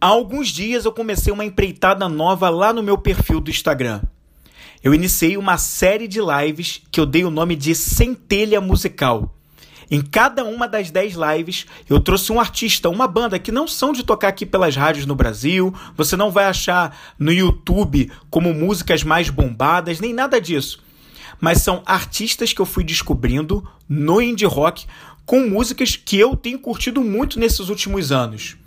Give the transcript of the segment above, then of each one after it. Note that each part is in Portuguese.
Há alguns dias eu comecei uma empreitada nova lá no meu perfil do Instagram. Eu iniciei uma série de lives que eu dei o nome de Centelha Musical. Em cada uma das 10 lives, eu trouxe um artista, uma banda que não são de tocar aqui pelas rádios no Brasil, você não vai achar no YouTube como músicas mais bombadas, nem nada disso. Mas são artistas que eu fui descobrindo no indie rock com músicas que eu tenho curtido muito nesses últimos anos.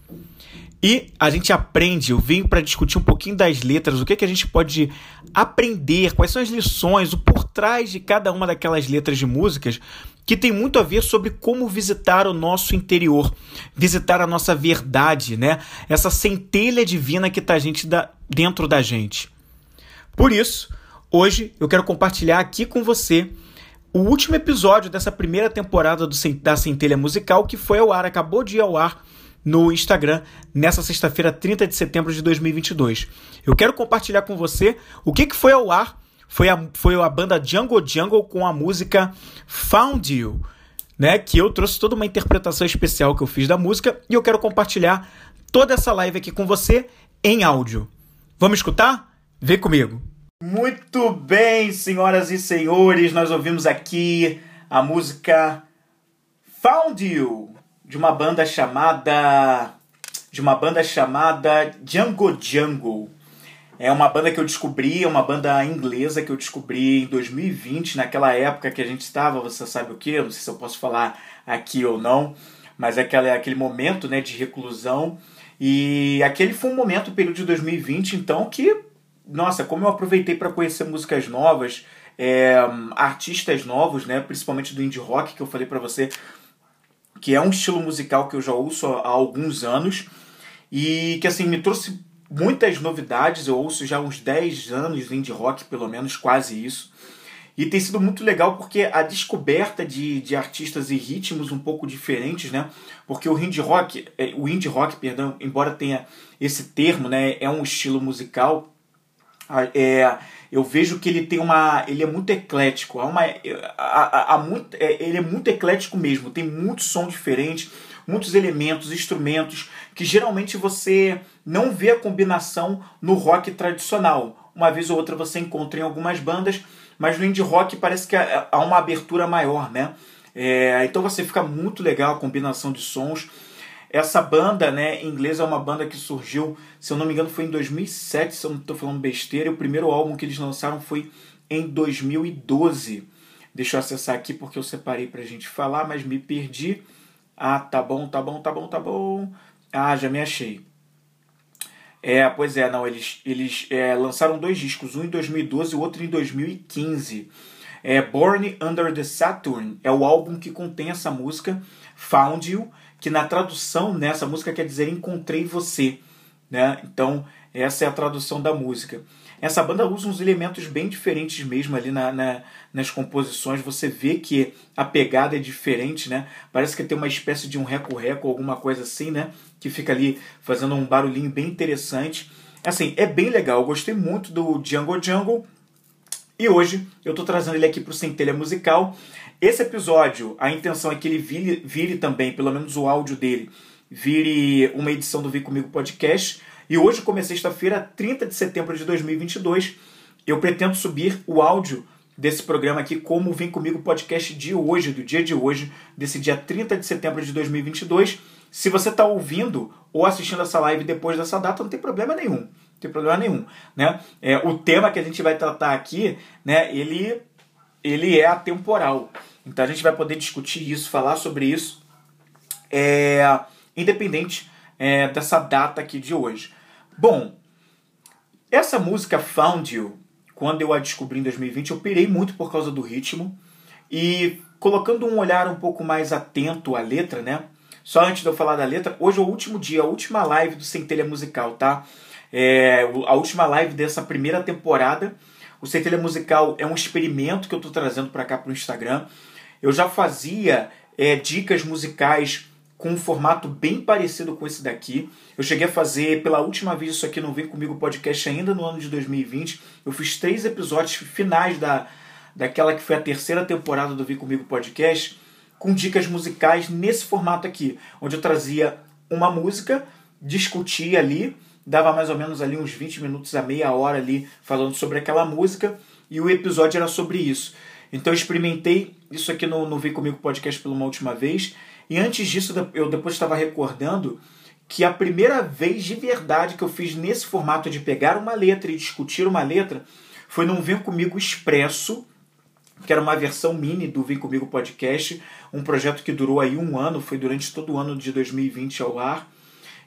E a gente aprende, eu venho para discutir um pouquinho das letras, o que, que a gente pode aprender, quais são as lições, o por trás de cada uma daquelas letras de músicas, que tem muito a ver sobre como visitar o nosso interior, visitar a nossa verdade, né? Essa centelha divina que está gente da, dentro da gente. Por isso, hoje eu quero compartilhar aqui com você o último episódio dessa primeira temporada do, da Centelha Musical, que foi ao ar, acabou de ir ao ar no Instagram nessa sexta-feira, 30 de setembro de 2022. Eu quero compartilhar com você o que, que foi ao ar. Foi a, foi a banda Jungle Jungle com a música Found You, né? Que eu trouxe toda uma interpretação especial que eu fiz da música e eu quero compartilhar toda essa live aqui com você em áudio. Vamos escutar? Vem comigo. Muito bem, senhoras e senhores, nós ouvimos aqui a música Found You de uma banda chamada de uma banda chamada Django Jungle. É uma banda que eu descobri, é uma banda inglesa que eu descobri em 2020, naquela época que a gente estava, você sabe o que? Não sei se eu posso falar aqui ou não, mas é aquele, aquele momento né, de reclusão. E aquele foi um momento, período de 2020, então, que, nossa, como eu aproveitei para conhecer músicas novas, é, artistas novos, né, principalmente do indie rock, que eu falei para você que é um estilo musical que eu já ouço há alguns anos e que assim me trouxe muitas novidades. Eu ouço já uns 10 anos de rock, pelo menos quase isso. E tem sido muito legal porque a descoberta de, de artistas e ritmos um pouco diferentes, né? Porque o indie rock, é, o indie rock, perdão, embora tenha esse termo, né, é um estilo musical, é, eu vejo que ele tem uma. Ele é muito eclético. Há uma, há, há, muito, é, ele é muito eclético mesmo. Tem muito som diferente, muitos elementos, instrumentos, que geralmente você não vê a combinação no rock tradicional. Uma vez ou outra você encontra em algumas bandas, mas no indie rock parece que há uma abertura maior, né? É, então você fica muito legal a combinação de sons. Essa banda, né, em inglês é uma banda que surgiu, se eu não me engano, foi em 2007, se eu não estou falando besteira. O primeiro álbum que eles lançaram foi em 2012. Deixa eu acessar aqui porque eu separei pra gente falar, mas me perdi. Ah, tá bom, tá bom, tá bom, tá bom. Ah, já me achei. É, pois é, não, eles, eles é, lançaram dois discos, um em 2012 e outro em 2015. É, Born Under the Saturn é o álbum que contém essa música, Found You, que na tradução nessa música quer dizer encontrei você, né? Então essa é a tradução da música. Essa banda usa uns elementos bem diferentes mesmo ali na, na, nas composições. Você vê que a pegada é diferente, né? Parece que tem uma espécie de um reco-reco, alguma coisa assim, né? Que fica ali fazendo um barulhinho bem interessante. Assim, é bem legal. Eu gostei muito do Jungle Jungle. E hoje eu estou trazendo ele aqui para o Centelha Musical. Esse episódio, a intenção é que ele vire, vire também, pelo menos o áudio dele, vire uma edição do Vem Comigo Podcast. E hoje, como é sexta-feira, 30 de setembro de 2022, eu pretendo subir o áudio desse programa aqui como Vem Comigo Podcast de hoje, do dia de hoje, desse dia 30 de setembro de 2022. Se você está ouvindo ou assistindo essa live depois dessa data, não tem problema nenhum. Não tem problema nenhum. Né? É, o tema que a gente vai tratar aqui, né, ele, ele é atemporal. Então a gente vai poder discutir isso, falar sobre isso, é, independente é, dessa data aqui de hoje. Bom, essa música Found You, quando eu a descobri em 2020, eu pirei muito por causa do ritmo e colocando um olhar um pouco mais atento à letra, né? Só antes de eu falar da letra, hoje é o último dia, a última live do Centelha Musical, tá? É, a última live dessa primeira temporada. O Centelha Musical é um experimento que eu estou trazendo para cá para o Instagram. Eu já fazia é, dicas musicais com um formato bem parecido com esse daqui. Eu cheguei a fazer pela última vez isso aqui no Vem Comigo Podcast ainda no ano de 2020. Eu fiz três episódios finais da, daquela que foi a terceira temporada do Vem Comigo Podcast com dicas musicais nesse formato aqui, onde eu trazia uma música discutia ali, dava mais ou menos ali uns 20 minutos a meia hora ali falando sobre aquela música e o episódio era sobre isso. Então eu experimentei isso aqui no, no Vem Comigo Podcast pela uma última vez e antes disso eu depois estava recordando que a primeira vez de verdade que eu fiz nesse formato de pegar uma letra e discutir uma letra foi num Vem Comigo Expresso, que era uma versão mini do Vem Comigo Podcast, um projeto que durou aí um ano, foi durante todo o ano de 2020 ao ar.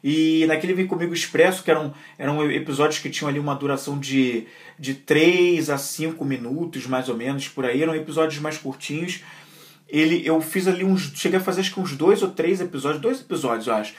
E naquele Vem Comigo Expresso, que eram, eram episódios que tinham ali uma duração de, de 3 a 5 minutos, mais ou menos, por aí, eram episódios mais curtinhos. Ele, eu fiz ali uns. Cheguei a fazer acho que uns dois ou três episódios, dois episódios, eu acho,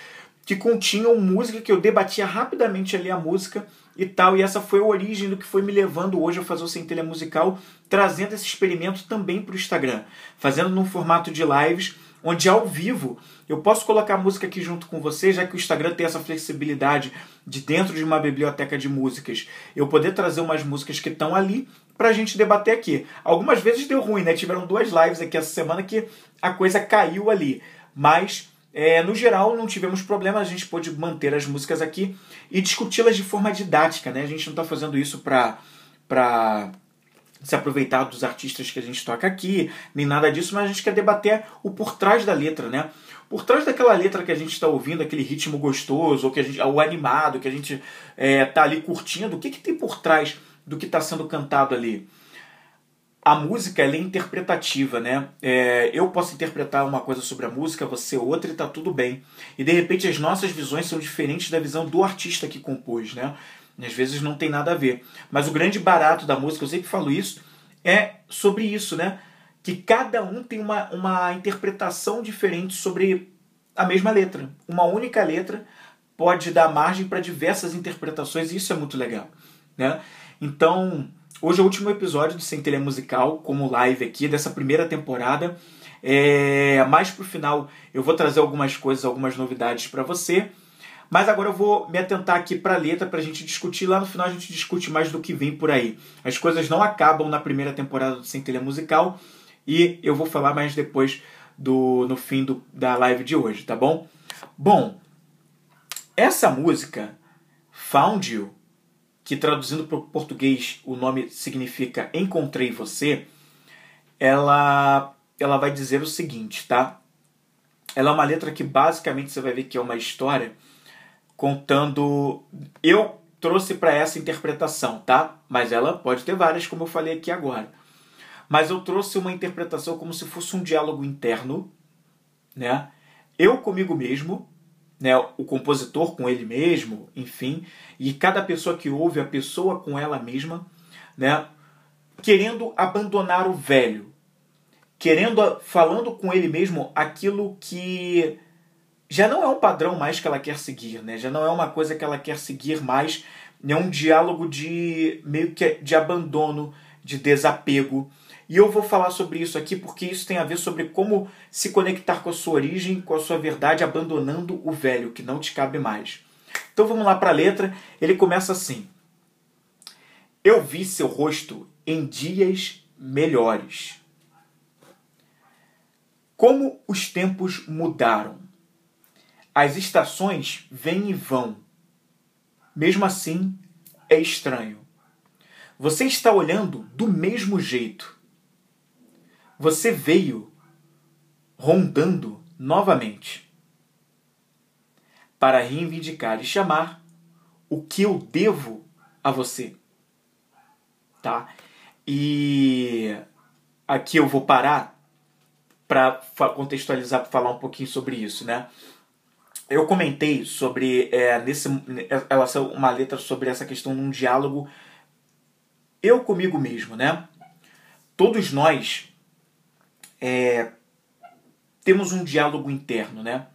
que continham música que eu debatia rapidamente ali a música e tal. E essa foi a origem do que foi me levando hoje a fazer o Centelha Musical, trazendo esse experimento também para o Instagram, fazendo num formato de lives, onde ao vivo eu posso colocar música aqui junto com você, já que o Instagram tem essa flexibilidade de dentro de uma biblioteca de músicas, eu poder trazer umas músicas que estão ali para a gente debater aqui. Algumas vezes deu ruim, né? Tiveram duas lives aqui essa semana que a coisa caiu ali, mas é, no geral, não tivemos problema, a gente pôde manter as músicas aqui e discuti-las de forma didática, né? A gente não está fazendo isso para se aproveitar dos artistas que a gente toca aqui, nem nada disso, mas a gente quer debater o por trás da letra, né? Por trás daquela letra que a gente está ouvindo, aquele ritmo gostoso, ou que a gente, o animado, que a gente é, tá ali curtindo, o que, que tem por trás do que está sendo cantado ali? a música é interpretativa, né? É, eu posso interpretar uma coisa sobre a música, você outra e tá tudo bem. E de repente as nossas visões são diferentes da visão do artista que compôs, né? Às vezes não tem nada a ver. Mas o grande barato da música, eu sempre falo isso, é sobre isso, né? Que cada um tem uma, uma interpretação diferente sobre a mesma letra. Uma única letra pode dar margem para diversas interpretações e isso é muito legal, né? Então, Hoje é o último episódio do Centelha Musical, como live aqui, dessa primeira temporada. É, mais pro final eu vou trazer algumas coisas, algumas novidades para você. Mas agora eu vou me atentar aqui para a letra para a gente discutir. Lá no final a gente discute mais do que vem por aí. As coisas não acabam na primeira temporada do Centelha Musical e eu vou falar mais depois do no fim do, da live de hoje, tá bom? Bom, essa música, Found You, que traduzindo para o português o nome significa Encontrei Você, ela, ela vai dizer o seguinte, tá? Ela é uma letra que basicamente você vai ver que é uma história contando. Eu trouxe para essa interpretação, tá? Mas ela pode ter várias, como eu falei aqui agora. Mas eu trouxe uma interpretação como se fosse um diálogo interno, né? Eu comigo mesmo, né, o compositor com ele mesmo, enfim, e cada pessoa que ouve a pessoa com ela mesma, né, querendo abandonar o velho, querendo falando com ele mesmo aquilo que já não é um padrão mais que ela quer seguir, né? Já não é uma coisa que ela quer seguir mais, é um diálogo de meio que de abandono, de desapego, e eu vou falar sobre isso aqui porque isso tem a ver sobre como se conectar com a sua origem, com a sua verdade, abandonando o velho que não te cabe mais. Então vamos lá para a letra. Ele começa assim: Eu vi seu rosto em dias melhores. Como os tempos mudaram. As estações vêm e vão. Mesmo assim, é estranho. Você está olhando do mesmo jeito você veio rondando novamente para reivindicar e chamar o que eu devo a você. Tá? E aqui eu vou parar para contextualizar, para falar um pouquinho sobre isso, né? Eu comentei sobre é, nesse ela uma letra sobre essa questão de um diálogo eu comigo mesmo, né? Todos nós é, temos um diálogo interno, né?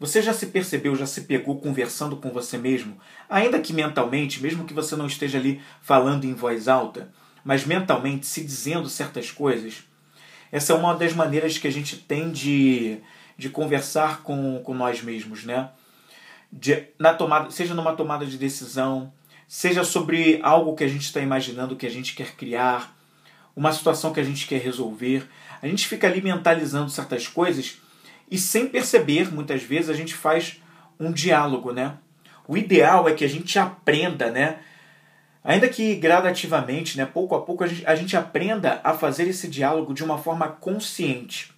Você já se percebeu, já se pegou conversando com você mesmo, ainda que mentalmente, mesmo que você não esteja ali falando em voz alta, mas mentalmente se dizendo certas coisas? Essa é uma das maneiras que a gente tem de, de conversar com, com nós mesmos, né? De, na tomada, seja numa tomada de decisão, seja sobre algo que a gente está imaginando que a gente quer criar, uma situação que a gente quer resolver. A gente fica ali mentalizando certas coisas e sem perceber, muitas vezes, a gente faz um diálogo, né? o ideal é que a gente aprenda, né? Ainda que gradativamente, né, pouco a pouco, a gente, a gente aprenda a fazer esse diálogo de uma forma consciente.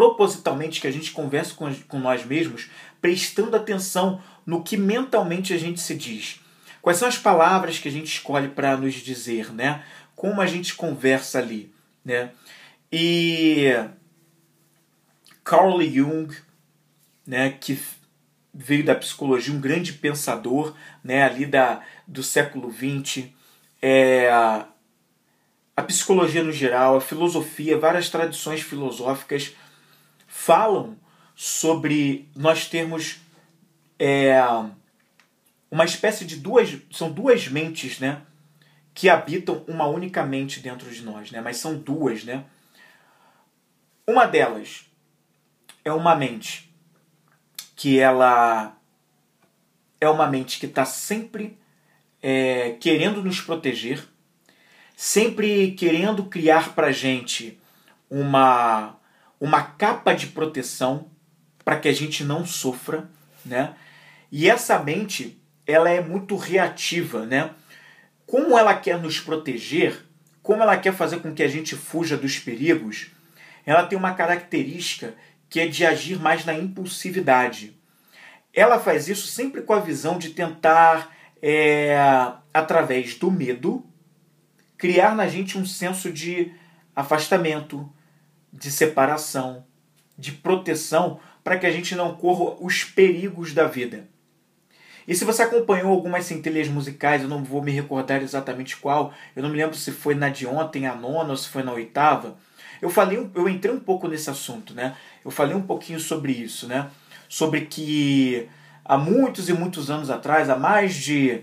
Propositalmente que a gente converse com, com nós mesmos, prestando atenção no que mentalmente a gente se diz. Quais são as palavras que a gente escolhe para nos dizer, né? Como a gente conversa ali, né? E Carl Jung, né, que veio da psicologia, um grande pensador, né, ali da, do século XX, é, a psicologia no geral, a filosofia, várias tradições filosóficas falam sobre nós termos é, uma espécie de duas. São duas mentes, né? Que habitam uma única mente dentro de nós, né? Mas são duas, né? Uma delas é uma mente que ela é uma mente que está sempre é, querendo nos proteger, sempre querendo criar para gente uma, uma capa de proteção para que a gente não sofra, né? E essa mente, ela é muito reativa, né? Como ela quer nos proteger, como ela quer fazer com que a gente fuja dos perigos, ela tem uma característica que é de agir mais na impulsividade. Ela faz isso sempre com a visão de tentar, é, através do medo, criar na gente um senso de afastamento, de separação, de proteção, para que a gente não corra os perigos da vida. E se você acompanhou algumas centelhas musicais, eu não vou me recordar exatamente qual, eu não me lembro se foi na de ontem, a nona, ou se foi na oitava. Eu falei, eu entrei um pouco nesse assunto, né? Eu falei um pouquinho sobre isso, né? Sobre que há muitos e muitos anos atrás, há mais de,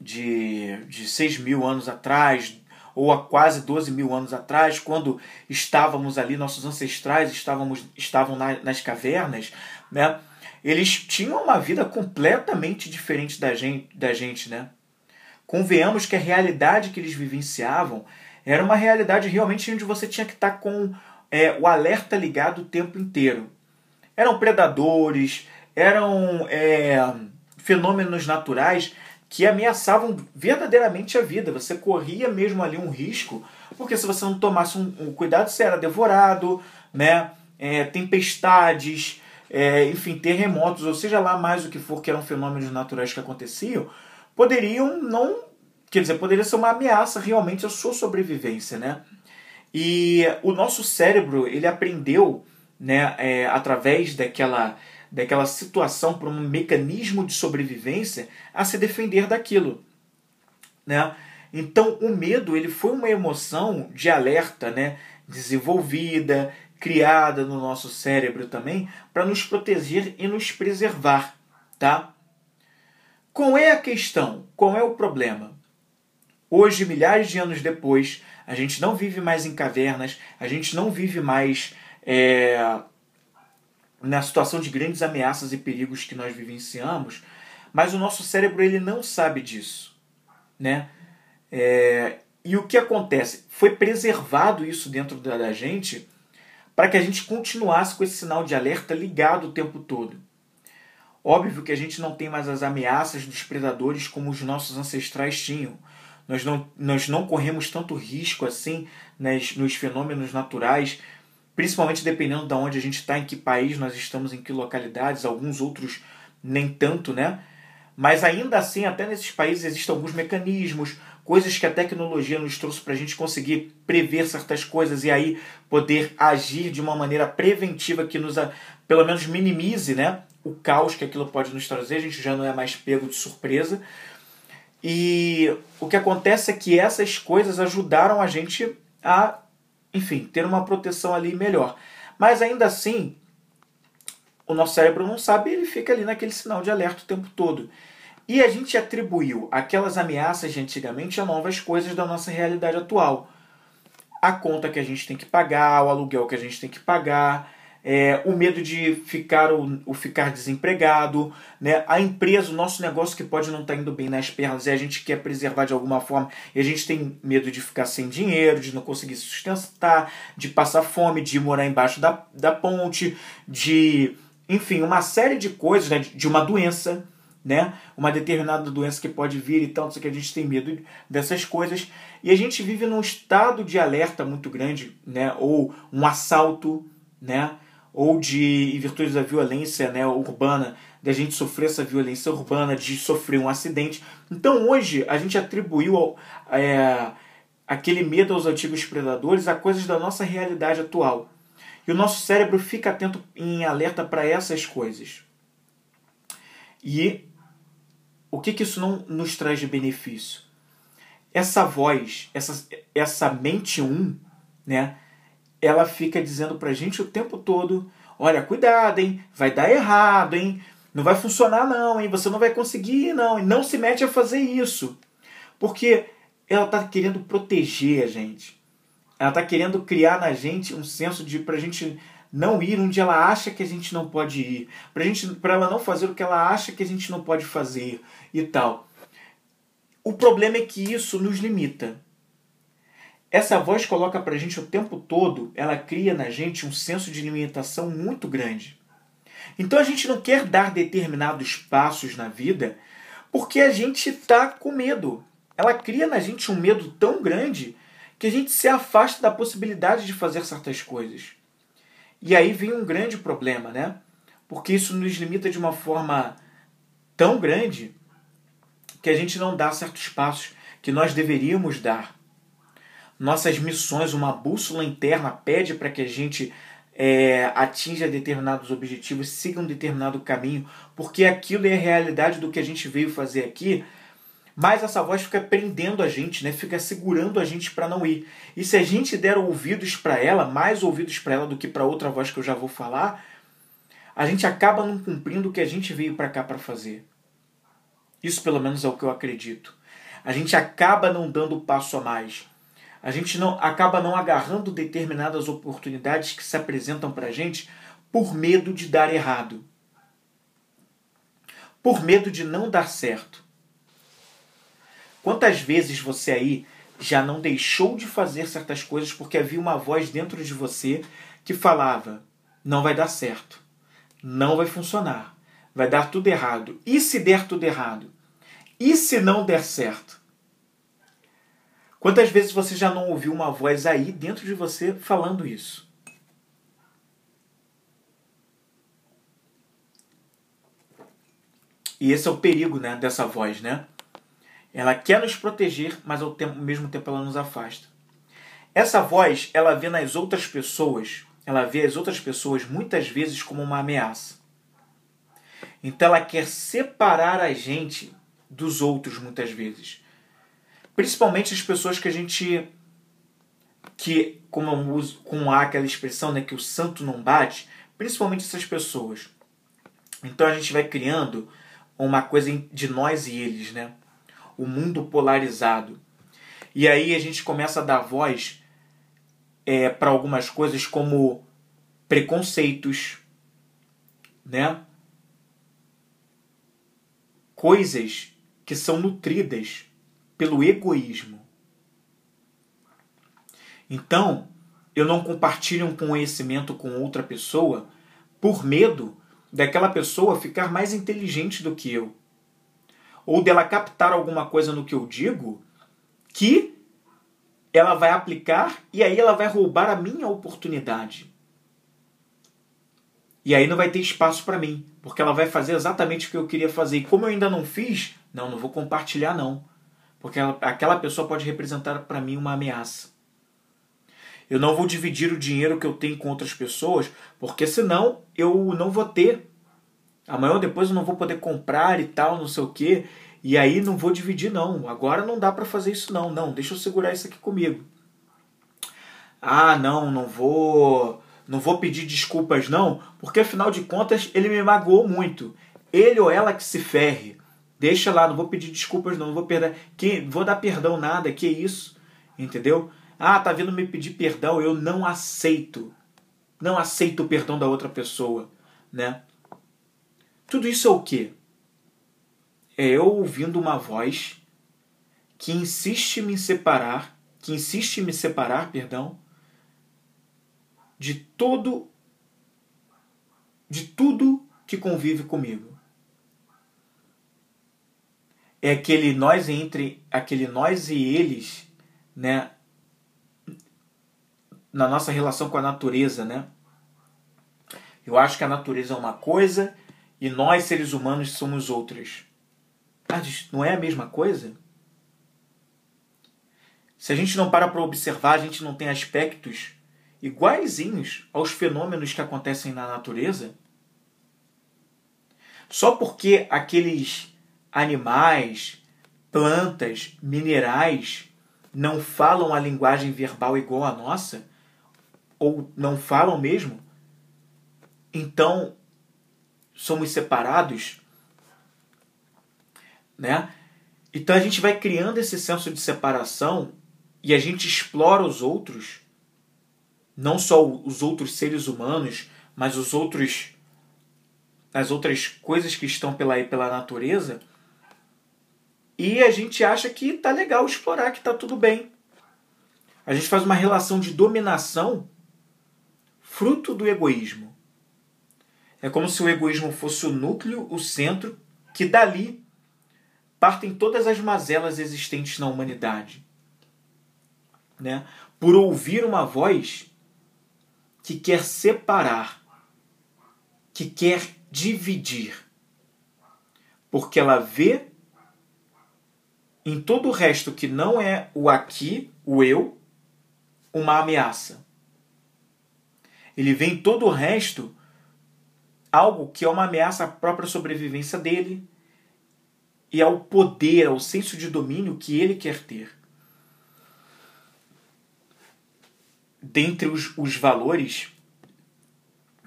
de, de 6 mil anos atrás, ou há quase 12 mil anos atrás, quando estávamos ali, nossos ancestrais estávamos, estavam nas cavernas, né? eles tinham uma vida completamente diferente da gente, da gente, né? Convenhamos que a realidade que eles vivenciavam era uma realidade realmente onde você tinha que estar com é, o alerta ligado o tempo inteiro. Eram predadores, eram é, fenômenos naturais que ameaçavam verdadeiramente a vida. Você corria mesmo ali um risco, porque se você não tomasse um, um cuidado, você era devorado, né? É, tempestades, é, enfim, terremotos, ou seja lá mais o que for que eram fenômenos naturais que aconteciam, poderiam não. Quer dizer, poderia ser uma ameaça realmente à sua sobrevivência, né? E o nosso cérebro, ele aprendeu, né, é, através daquela, daquela situação, por um mecanismo de sobrevivência, a se defender daquilo, né? Então, o medo, ele foi uma emoção de alerta, né, desenvolvida, criada no nosso cérebro também para nos proteger e nos preservar, tá? Qual é a questão? Qual é o problema? Hoje, milhares de anos depois, a gente não vive mais em cavernas, a gente não vive mais é, na situação de grandes ameaças e perigos que nós vivenciamos, mas o nosso cérebro ele não sabe disso, né? É, e o que acontece? Foi preservado isso dentro da gente para que a gente continuasse com esse sinal de alerta ligado o tempo todo. Óbvio que a gente não tem mais as ameaças dos predadores como os nossos ancestrais tinham. Nós não, nós não corremos tanto risco assim nas, nos fenômenos naturais, principalmente dependendo de onde a gente está, em que país nós estamos, em que localidades, alguns outros nem tanto, né? Mas ainda assim, até nesses países existem alguns mecanismos, coisas que a tecnologia nos trouxe para a gente conseguir prever certas coisas e aí poder agir de uma maneira preventiva que nos, pelo menos, minimize né, o caos que aquilo pode nos trazer. A gente já não é mais pego de surpresa. E o que acontece é que essas coisas ajudaram a gente a, enfim, ter uma proteção ali melhor. Mas ainda assim, o nosso cérebro não sabe, ele fica ali naquele sinal de alerta o tempo todo. E a gente atribuiu aquelas ameaças de antigamente a novas coisas da nossa realidade atual. A conta que a gente tem que pagar, o aluguel que a gente tem que pagar, é, o medo de ficar o, o, ficar desempregado, né? a empresa, o nosso negócio que pode não estar tá indo bem nas pernas e a gente quer preservar de alguma forma e a gente tem medo de ficar sem dinheiro, de não conseguir sustentar, de passar fome, de morar embaixo da, da ponte, de enfim, uma série de coisas, né, de uma doença, né, uma determinada doença que pode vir e tal, que a gente tem medo dessas coisas, e a gente vive num estado de alerta muito grande, né, ou um assalto, né, ou de, em virtude da violência né, urbana, de a gente sofrer essa violência urbana, de sofrer um acidente. Então hoje a gente atribuiu ao, é, aquele medo aos antigos predadores a coisas da nossa realidade atual. E o nosso cérebro fica atento em alerta para essas coisas. E o que, que isso não nos traz de benefício? Essa voz, essa, essa mente um, né, ela fica dizendo pra gente o tempo todo: olha, cuidado, hein? Vai dar errado, hein? Não vai funcionar, não, hein? Você não vai conseguir, não. E não se mete a fazer isso. Porque ela está querendo proteger a gente. Ela está querendo criar na gente um senso de pra gente não ir onde ela acha que a gente não pode ir, pra gente para ela não fazer o que ela acha que a gente não pode fazer e tal. O problema é que isso nos limita. Essa voz coloca pra gente o tempo todo, ela cria na gente um senso de limitação muito grande. Então a gente não quer dar determinados passos na vida porque a gente está com medo. Ela cria na gente um medo tão grande que a gente se afasta da possibilidade de fazer certas coisas. E aí vem um grande problema, né? Porque isso nos limita de uma forma tão grande que a gente não dá certos passos que nós deveríamos dar nossas missões, uma bússola interna pede para que a gente é, atinja determinados objetivos, siga um determinado caminho, porque aquilo é a realidade do que a gente veio fazer aqui. Mas essa voz fica prendendo a gente, né? fica segurando a gente para não ir. E se a gente der ouvidos para ela, mais ouvidos para ela do que para outra voz que eu já vou falar, a gente acaba não cumprindo o que a gente veio para cá para fazer. Isso, pelo menos, é o que eu acredito. A gente acaba não dando passo a mais a gente não acaba não agarrando determinadas oportunidades que se apresentam para a gente por medo de dar errado, por medo de não dar certo. Quantas vezes você aí já não deixou de fazer certas coisas porque havia uma voz dentro de você que falava: não vai dar certo, não vai funcionar, vai dar tudo errado. E se der tudo errado? E se não der certo? Quantas vezes você já não ouviu uma voz aí dentro de você falando isso? E esse é o perigo né, dessa voz, né? Ela quer nos proteger, mas ao, tempo, ao mesmo tempo ela nos afasta. Essa voz, ela vê nas outras pessoas, ela vê as outras pessoas muitas vezes como uma ameaça. Então ela quer separar a gente dos outros muitas vezes. Principalmente as pessoas que a gente. que, como, com há aquela expressão, né, que o santo não bate, principalmente essas pessoas. Então a gente vai criando uma coisa de nós e eles, né? O mundo polarizado. E aí a gente começa a dar voz é, para algumas coisas como preconceitos, né? Coisas que são nutridas pelo egoísmo. Então, eu não compartilho um conhecimento com outra pessoa por medo daquela pessoa ficar mais inteligente do que eu. Ou dela captar alguma coisa no que eu digo que ela vai aplicar e aí ela vai roubar a minha oportunidade. E aí não vai ter espaço para mim, porque ela vai fazer exatamente o que eu queria fazer. E como eu ainda não fiz, não, não vou compartilhar não porque ela, aquela pessoa pode representar para mim uma ameaça. Eu não vou dividir o dinheiro que eu tenho com outras pessoas, porque senão eu não vou ter. Amanhã ou depois eu não vou poder comprar e tal, não sei o quê. E aí não vou dividir não. Agora não dá para fazer isso não. Não, deixa eu segurar isso aqui comigo. Ah, não, não vou, não vou pedir desculpas não, porque afinal de contas ele me magoou muito. Ele ou ela que se ferre. Deixa lá, não vou pedir desculpas, não, não vou perder. Que, vou dar perdão nada, que isso? Entendeu? Ah, tá vindo me pedir perdão, eu não aceito. Não aceito o perdão da outra pessoa, né? Tudo isso é o quê? É eu ouvindo uma voz que insiste em me separar, que insiste em me separar, perdão, de todo de tudo que convive comigo. É aquele nós entre aquele nós e eles, né? Na nossa relação com a natureza, né? Eu acho que a natureza é uma coisa e nós seres humanos somos outras. Mas não é a mesma coisa? Se a gente não para para observar, a gente não tem aspectos iguaizinhos aos fenômenos que acontecem na natureza? Só porque aqueles animais, plantas, minerais não falam a linguagem verbal igual à nossa, ou não falam mesmo, então somos separados, né? Então a gente vai criando esse senso de separação e a gente explora os outros, não só os outros seres humanos, mas os outros as outras coisas que estão pela pela natureza. E a gente acha que tá legal explorar, que tá tudo bem. A gente faz uma relação de dominação fruto do egoísmo. É como se o egoísmo fosse o núcleo, o centro, que dali partem todas as mazelas existentes na humanidade. Né? Por ouvir uma voz que quer separar, que quer dividir, porque ela vê em todo o resto que não é o aqui, o eu, uma ameaça. Ele vê em todo o resto algo que é uma ameaça à própria sobrevivência dele e ao poder, ao senso de domínio que ele quer ter. Dentre os, os valores,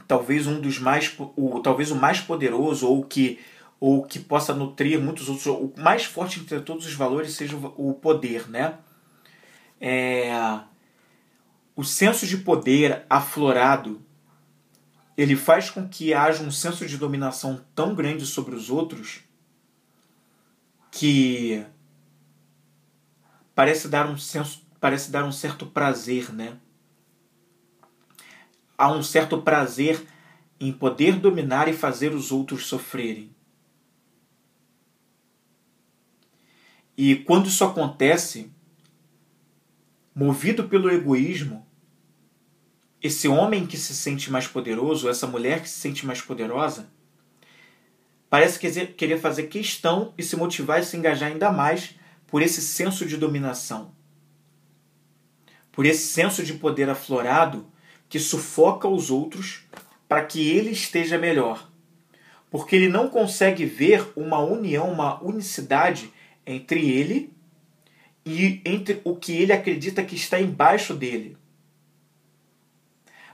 talvez um dos mais, o, talvez o mais poderoso ou que ou que possa nutrir muitos outros, o mais forte entre todos os valores seja o poder, né? É, o senso de poder aflorado ele faz com que haja um senso de dominação tão grande sobre os outros que parece dar um senso, parece dar um certo prazer, né? Há um certo prazer em poder dominar e fazer os outros sofrerem. E quando isso acontece, movido pelo egoísmo, esse homem que se sente mais poderoso, essa mulher que se sente mais poderosa, parece querer fazer questão e se motivar e se engajar ainda mais por esse senso de dominação, por esse senso de poder aflorado que sufoca os outros para que ele esteja melhor. Porque ele não consegue ver uma união, uma unicidade entre ele e entre o que ele acredita que está embaixo dele.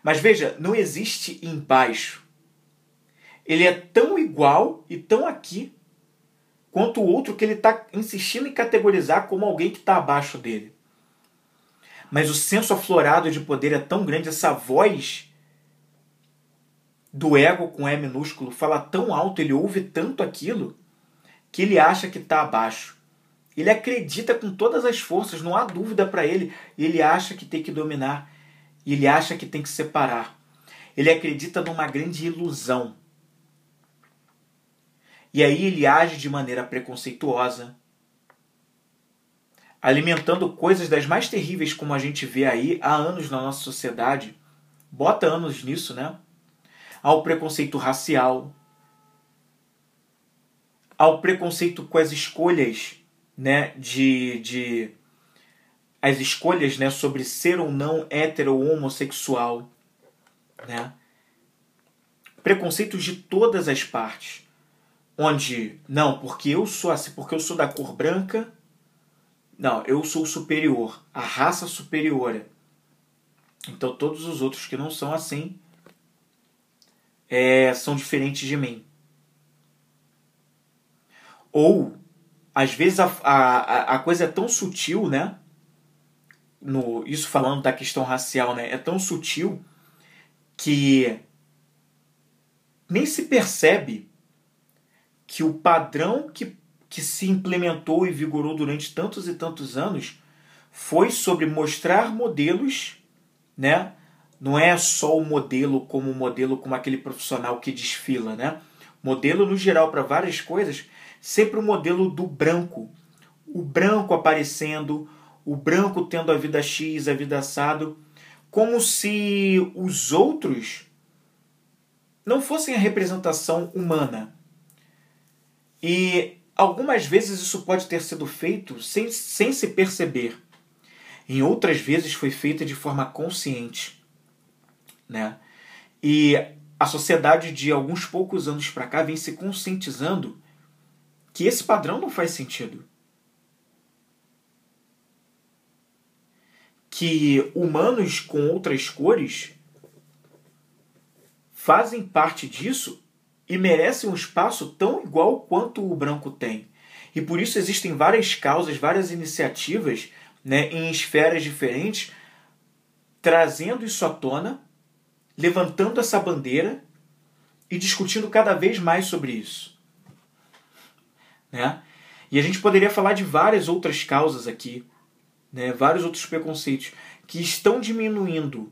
Mas veja, não existe embaixo. Ele é tão igual e tão aqui quanto o outro que ele está insistindo em categorizar como alguém que está abaixo dele. Mas o senso aflorado de poder é tão grande, essa voz do ego com E minúsculo fala tão alto, ele ouve tanto aquilo, que ele acha que está abaixo. Ele acredita com todas as forças, não há dúvida para ele, ele acha que tem que dominar ele acha que tem que separar. Ele acredita numa grande ilusão. E aí ele age de maneira preconceituosa, alimentando coisas das mais terríveis como a gente vê aí há anos na nossa sociedade. Bota anos nisso, né? Ao preconceito racial, ao preconceito com as escolhas, né, de, de as escolhas né, sobre ser ou não hétero ou homossexual. Né? Preconceitos de todas as partes. Onde, não, porque eu sou assim, porque eu sou da cor branca, não, eu sou superior, a raça superior. Então todos os outros que não são assim é, são diferentes de mim. Ou, às vezes, a, a, a coisa é tão sutil, né? no isso falando da questão racial, né, é tão sutil que nem se percebe que o padrão que, que se implementou e vigorou durante tantos e tantos anos foi sobre mostrar modelos, né, não é só o modelo como modelo como aquele profissional que desfila, né? Modelo no geral para várias coisas, sempre o modelo do branco. O branco aparecendo, o branco tendo a vida X, a vida assado, como se os outros não fossem a representação humana. E algumas vezes isso pode ter sido feito sem, sem se perceber. Em outras vezes foi feito de forma consciente. Né? E a sociedade de alguns poucos anos para cá vem se conscientizando que esse padrão não faz sentido. Que humanos com outras cores fazem parte disso e merecem um espaço tão igual quanto o branco tem. E por isso existem várias causas, várias iniciativas né, em esferas diferentes, trazendo isso à tona, levantando essa bandeira e discutindo cada vez mais sobre isso. Né? E a gente poderia falar de várias outras causas aqui, né, vários outros preconceitos que estão diminuindo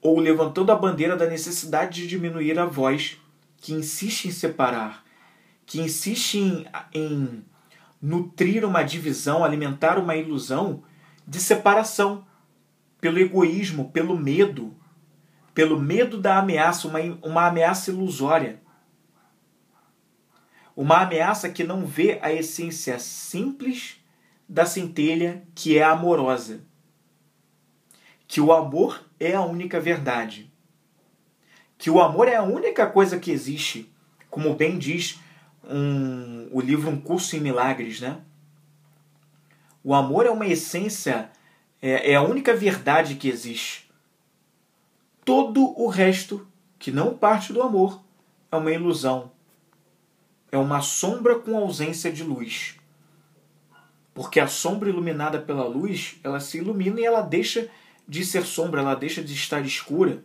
ou levantando a bandeira da necessidade de diminuir a voz que insiste em separar, que insiste em, em nutrir uma divisão, alimentar uma ilusão de separação pelo egoísmo, pelo medo, pelo medo da ameaça, uma, uma ameaça ilusória. Uma ameaça que não vê a essência simples da centelha que é amorosa. Que o amor é a única verdade. Que o amor é a única coisa que existe, como bem diz um, o livro Um Curso em Milagres, né? O amor é uma essência, é, é a única verdade que existe. Todo o resto, que não parte do amor, é uma ilusão. É uma sombra com ausência de luz. Porque a sombra iluminada pela luz, ela se ilumina e ela deixa de ser sombra, ela deixa de estar escura.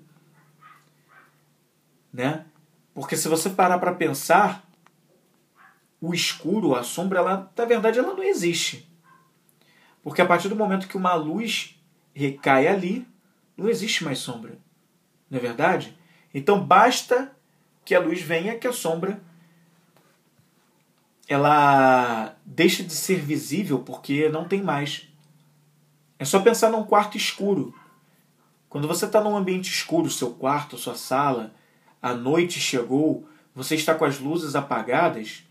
Né? Porque se você parar para pensar, o escuro, a sombra, ela, na verdade, ela não existe. Porque a partir do momento que uma luz recai ali, não existe mais sombra. Não é verdade? Então basta que a luz venha que a sombra ela deixa de ser visível porque não tem mais. É só pensar num quarto escuro. Quando você está num ambiente escuro, seu quarto, sua sala, a noite chegou, você está com as luzes apagadas.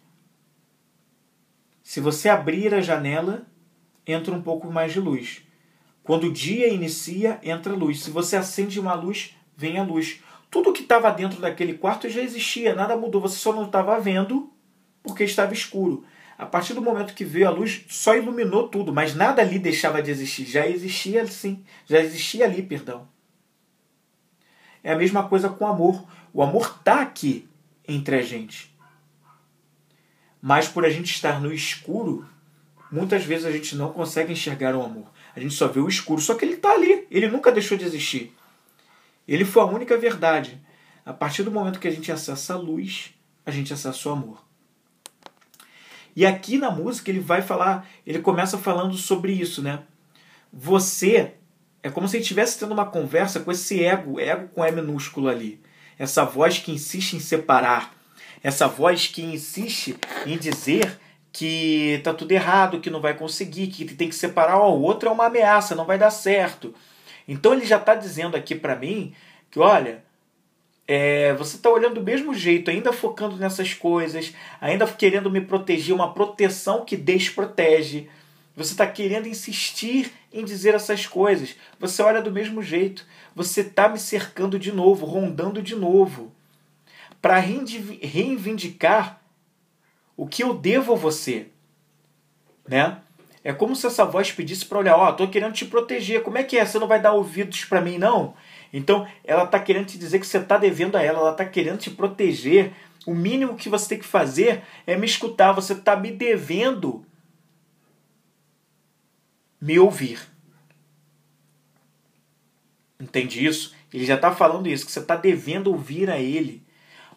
Se você abrir a janela, entra um pouco mais de luz. Quando o dia inicia, entra luz. Se você acende uma luz, vem a luz. Tudo que estava dentro daquele quarto já existia, nada mudou. Você só não estava vendo porque estava escuro. A partir do momento que veio a luz, só iluminou tudo, mas nada ali deixava de existir. Já existia sim, já existia ali, perdão. É a mesma coisa com o amor. O amor está aqui entre a gente. Mas por a gente estar no escuro, muitas vezes a gente não consegue enxergar o amor. A gente só vê o escuro, só que ele está ali. Ele nunca deixou de existir. Ele foi a única verdade. A partir do momento que a gente acessa a luz, a gente acessa o amor. E aqui na música ele vai falar, ele começa falando sobre isso, né? Você é como se estivesse tendo uma conversa com esse ego, ego com E minúsculo ali. Essa voz que insiste em separar, essa voz que insiste em dizer que tá tudo errado, que não vai conseguir, que tem que separar, o outro é uma ameaça, não vai dar certo. Então ele já está dizendo aqui para mim que, olha, é, você está olhando do mesmo jeito, ainda focando nessas coisas, ainda querendo me proteger, uma proteção que desprotege. Você está querendo insistir em dizer essas coisas. Você olha do mesmo jeito. Você está me cercando de novo, rondando de novo, para reivindicar o que eu devo a você, né? É como se essa voz pedisse para olhar, ó, oh, tô querendo te proteger. Como é que é? Você não vai dar ouvidos para mim não? Então, ela tá querendo te dizer que você tá devendo a ela, ela tá querendo te proteger. O mínimo que você tem que fazer é me escutar, você tá me devendo me ouvir. Entende isso? Ele já está falando isso, que você está devendo ouvir a ele.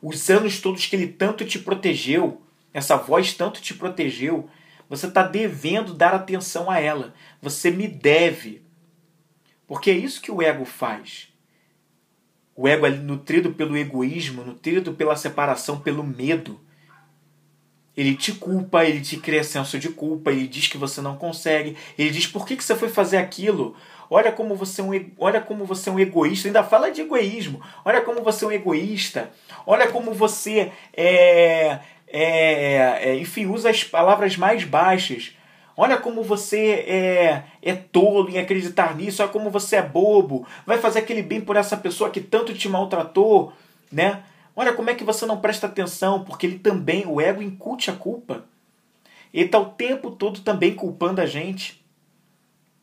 Os anos todos que ele tanto te protegeu, essa voz tanto te protegeu, você está devendo dar atenção a ela. Você me deve. Porque é isso que o ego faz. O ego é nutrido pelo egoísmo, nutrido pela separação, pelo medo. Ele te culpa, ele te cria senso de culpa, ele diz que você não consegue, ele diz por que, que você foi fazer aquilo? Olha como você é um, olha como você é um egoísta, ainda fala de egoísmo. Olha como você é um egoísta. Olha como você é, é, é enfim, usa as palavras mais baixas. Olha como você é, é tolo em acreditar nisso. Olha como você é bobo. Vai fazer aquele bem por essa pessoa que tanto te maltratou, né? Olha como é que você não presta atenção, porque ele também, o ego, incute a culpa. Ele está o tempo todo também culpando a gente.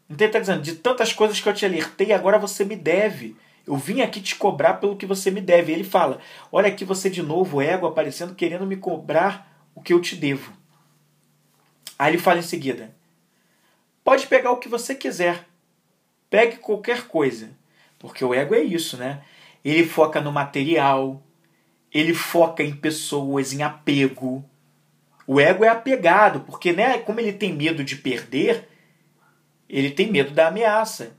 Então ele está dizendo, de tantas coisas que eu te alertei, agora você me deve. Eu vim aqui te cobrar pelo que você me deve. Ele fala, olha aqui você de novo, o ego aparecendo, querendo me cobrar o que eu te devo. Aí ele fala em seguida: Pode pegar o que você quiser. Pegue qualquer coisa. Porque o ego é isso, né? Ele foca no material, ele foca em pessoas, em apego. O ego é apegado, porque né, como ele tem medo de perder, ele tem medo da ameaça.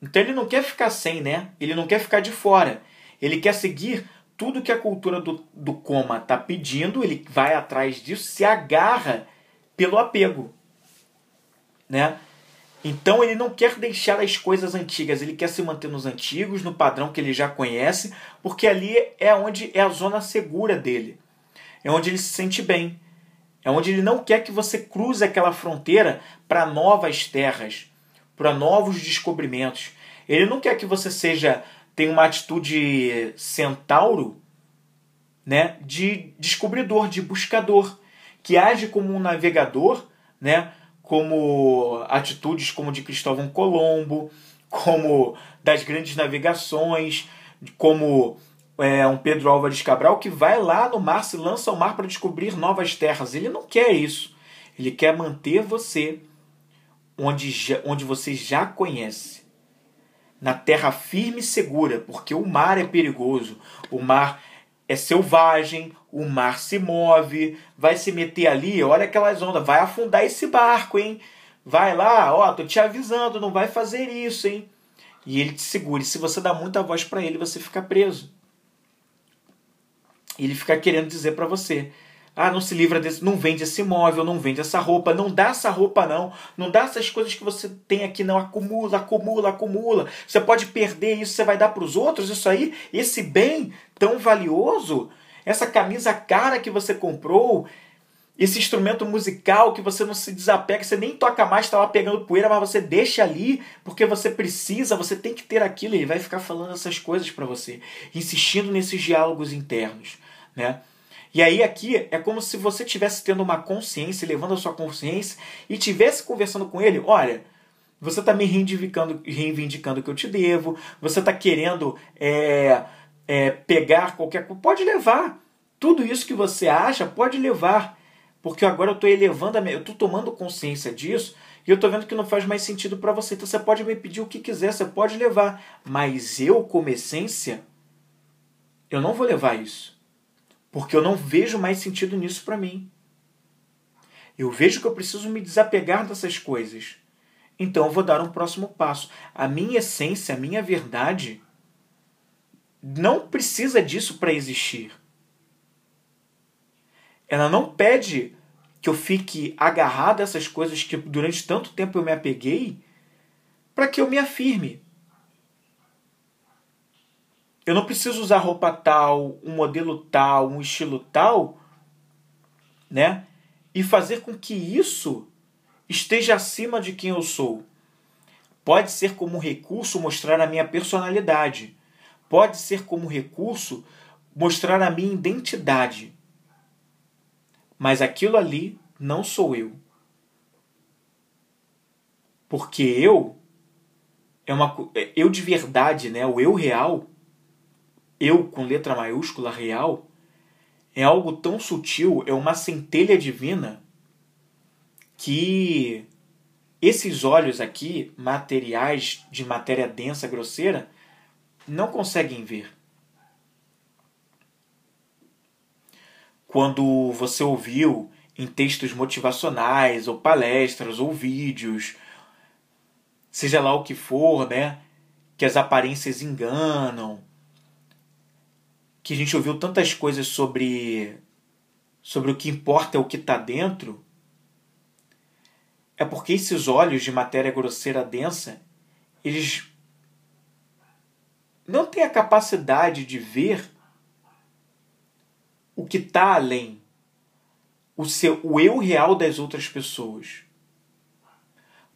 Então ele não quer ficar sem, né? Ele não quer ficar de fora. Ele quer seguir tudo que a cultura do, do coma está pedindo, ele vai atrás disso, se agarra pelo apego, né? Então ele não quer deixar as coisas antigas, ele quer se manter nos antigos, no padrão que ele já conhece, porque ali é onde é a zona segura dele. É onde ele se sente bem. É onde ele não quer que você cruze aquela fronteira para novas terras, para novos descobrimentos. Ele não quer que você seja tenha uma atitude centauro, né, de descobridor, de buscador que age como um navegador, né? como atitudes como de Cristóvão Colombo, como das grandes navegações, como é, um Pedro Álvares Cabral que vai lá no mar, se lança ao mar para descobrir novas terras. Ele não quer isso. Ele quer manter você onde, onde você já conhece. Na terra firme e segura, porque o mar é perigoso. O mar é selvagem, o mar se move, vai se meter ali, olha aquelas ondas, vai afundar esse barco, hein? Vai lá, ó, tô te avisando, não vai fazer isso, hein? E ele te segura. E se você dá muita voz para ele, você fica preso. Ele fica querendo dizer para você: ah, não se livra desse, não vende esse móvel, não vende essa roupa, não dá essa roupa não, não dá essas coisas que você tem aqui não, acumula, acumula, acumula. Você pode perder isso, você vai dar para os outros isso aí, esse bem tão valioso, essa camisa cara que você comprou, esse instrumento musical que você não se desapega, você nem toca mais, está lá pegando poeira, mas você deixa ali porque você precisa, você tem que ter aquilo. Ele vai ficar falando essas coisas para você, insistindo nesses diálogos internos, né? E aí aqui é como se você tivesse tendo uma consciência, levando a sua consciência e tivesse conversando com ele, olha, você está me reivindicando, reivindicando o que eu te devo, você está querendo é, é, pegar qualquer coisa, pode levar. Tudo isso que você acha, pode levar. Porque agora eu estou elevando, minha, eu estou tomando consciência disso e eu estou vendo que não faz mais sentido para você. Então você pode me pedir o que quiser, você pode levar. Mas eu, como essência, eu não vou levar isso porque eu não vejo mais sentido nisso para mim. Eu vejo que eu preciso me desapegar dessas coisas. Então eu vou dar um próximo passo. A minha essência, a minha verdade, não precisa disso para existir. Ela não pede que eu fique agarrado a essas coisas que durante tanto tempo eu me apeguei para que eu me afirme. Eu não preciso usar roupa tal, um modelo tal, um estilo tal, né? E fazer com que isso esteja acima de quem eu sou. Pode ser como recurso mostrar a minha personalidade. Pode ser como recurso mostrar a minha identidade. Mas aquilo ali não sou eu. Porque eu é uma eu de verdade, né? O eu real eu com letra maiúscula real, é algo tão sutil, é uma centelha divina que esses olhos aqui, materiais de matéria densa, grosseira, não conseguem ver. Quando você ouviu em textos motivacionais, ou palestras, ou vídeos, seja lá o que for, né, que as aparências enganam, que a gente ouviu tantas coisas sobre sobre o que importa é o que está dentro, é porque esses olhos de matéria grosseira densa, eles não têm a capacidade de ver o que está além, o, seu, o eu real das outras pessoas.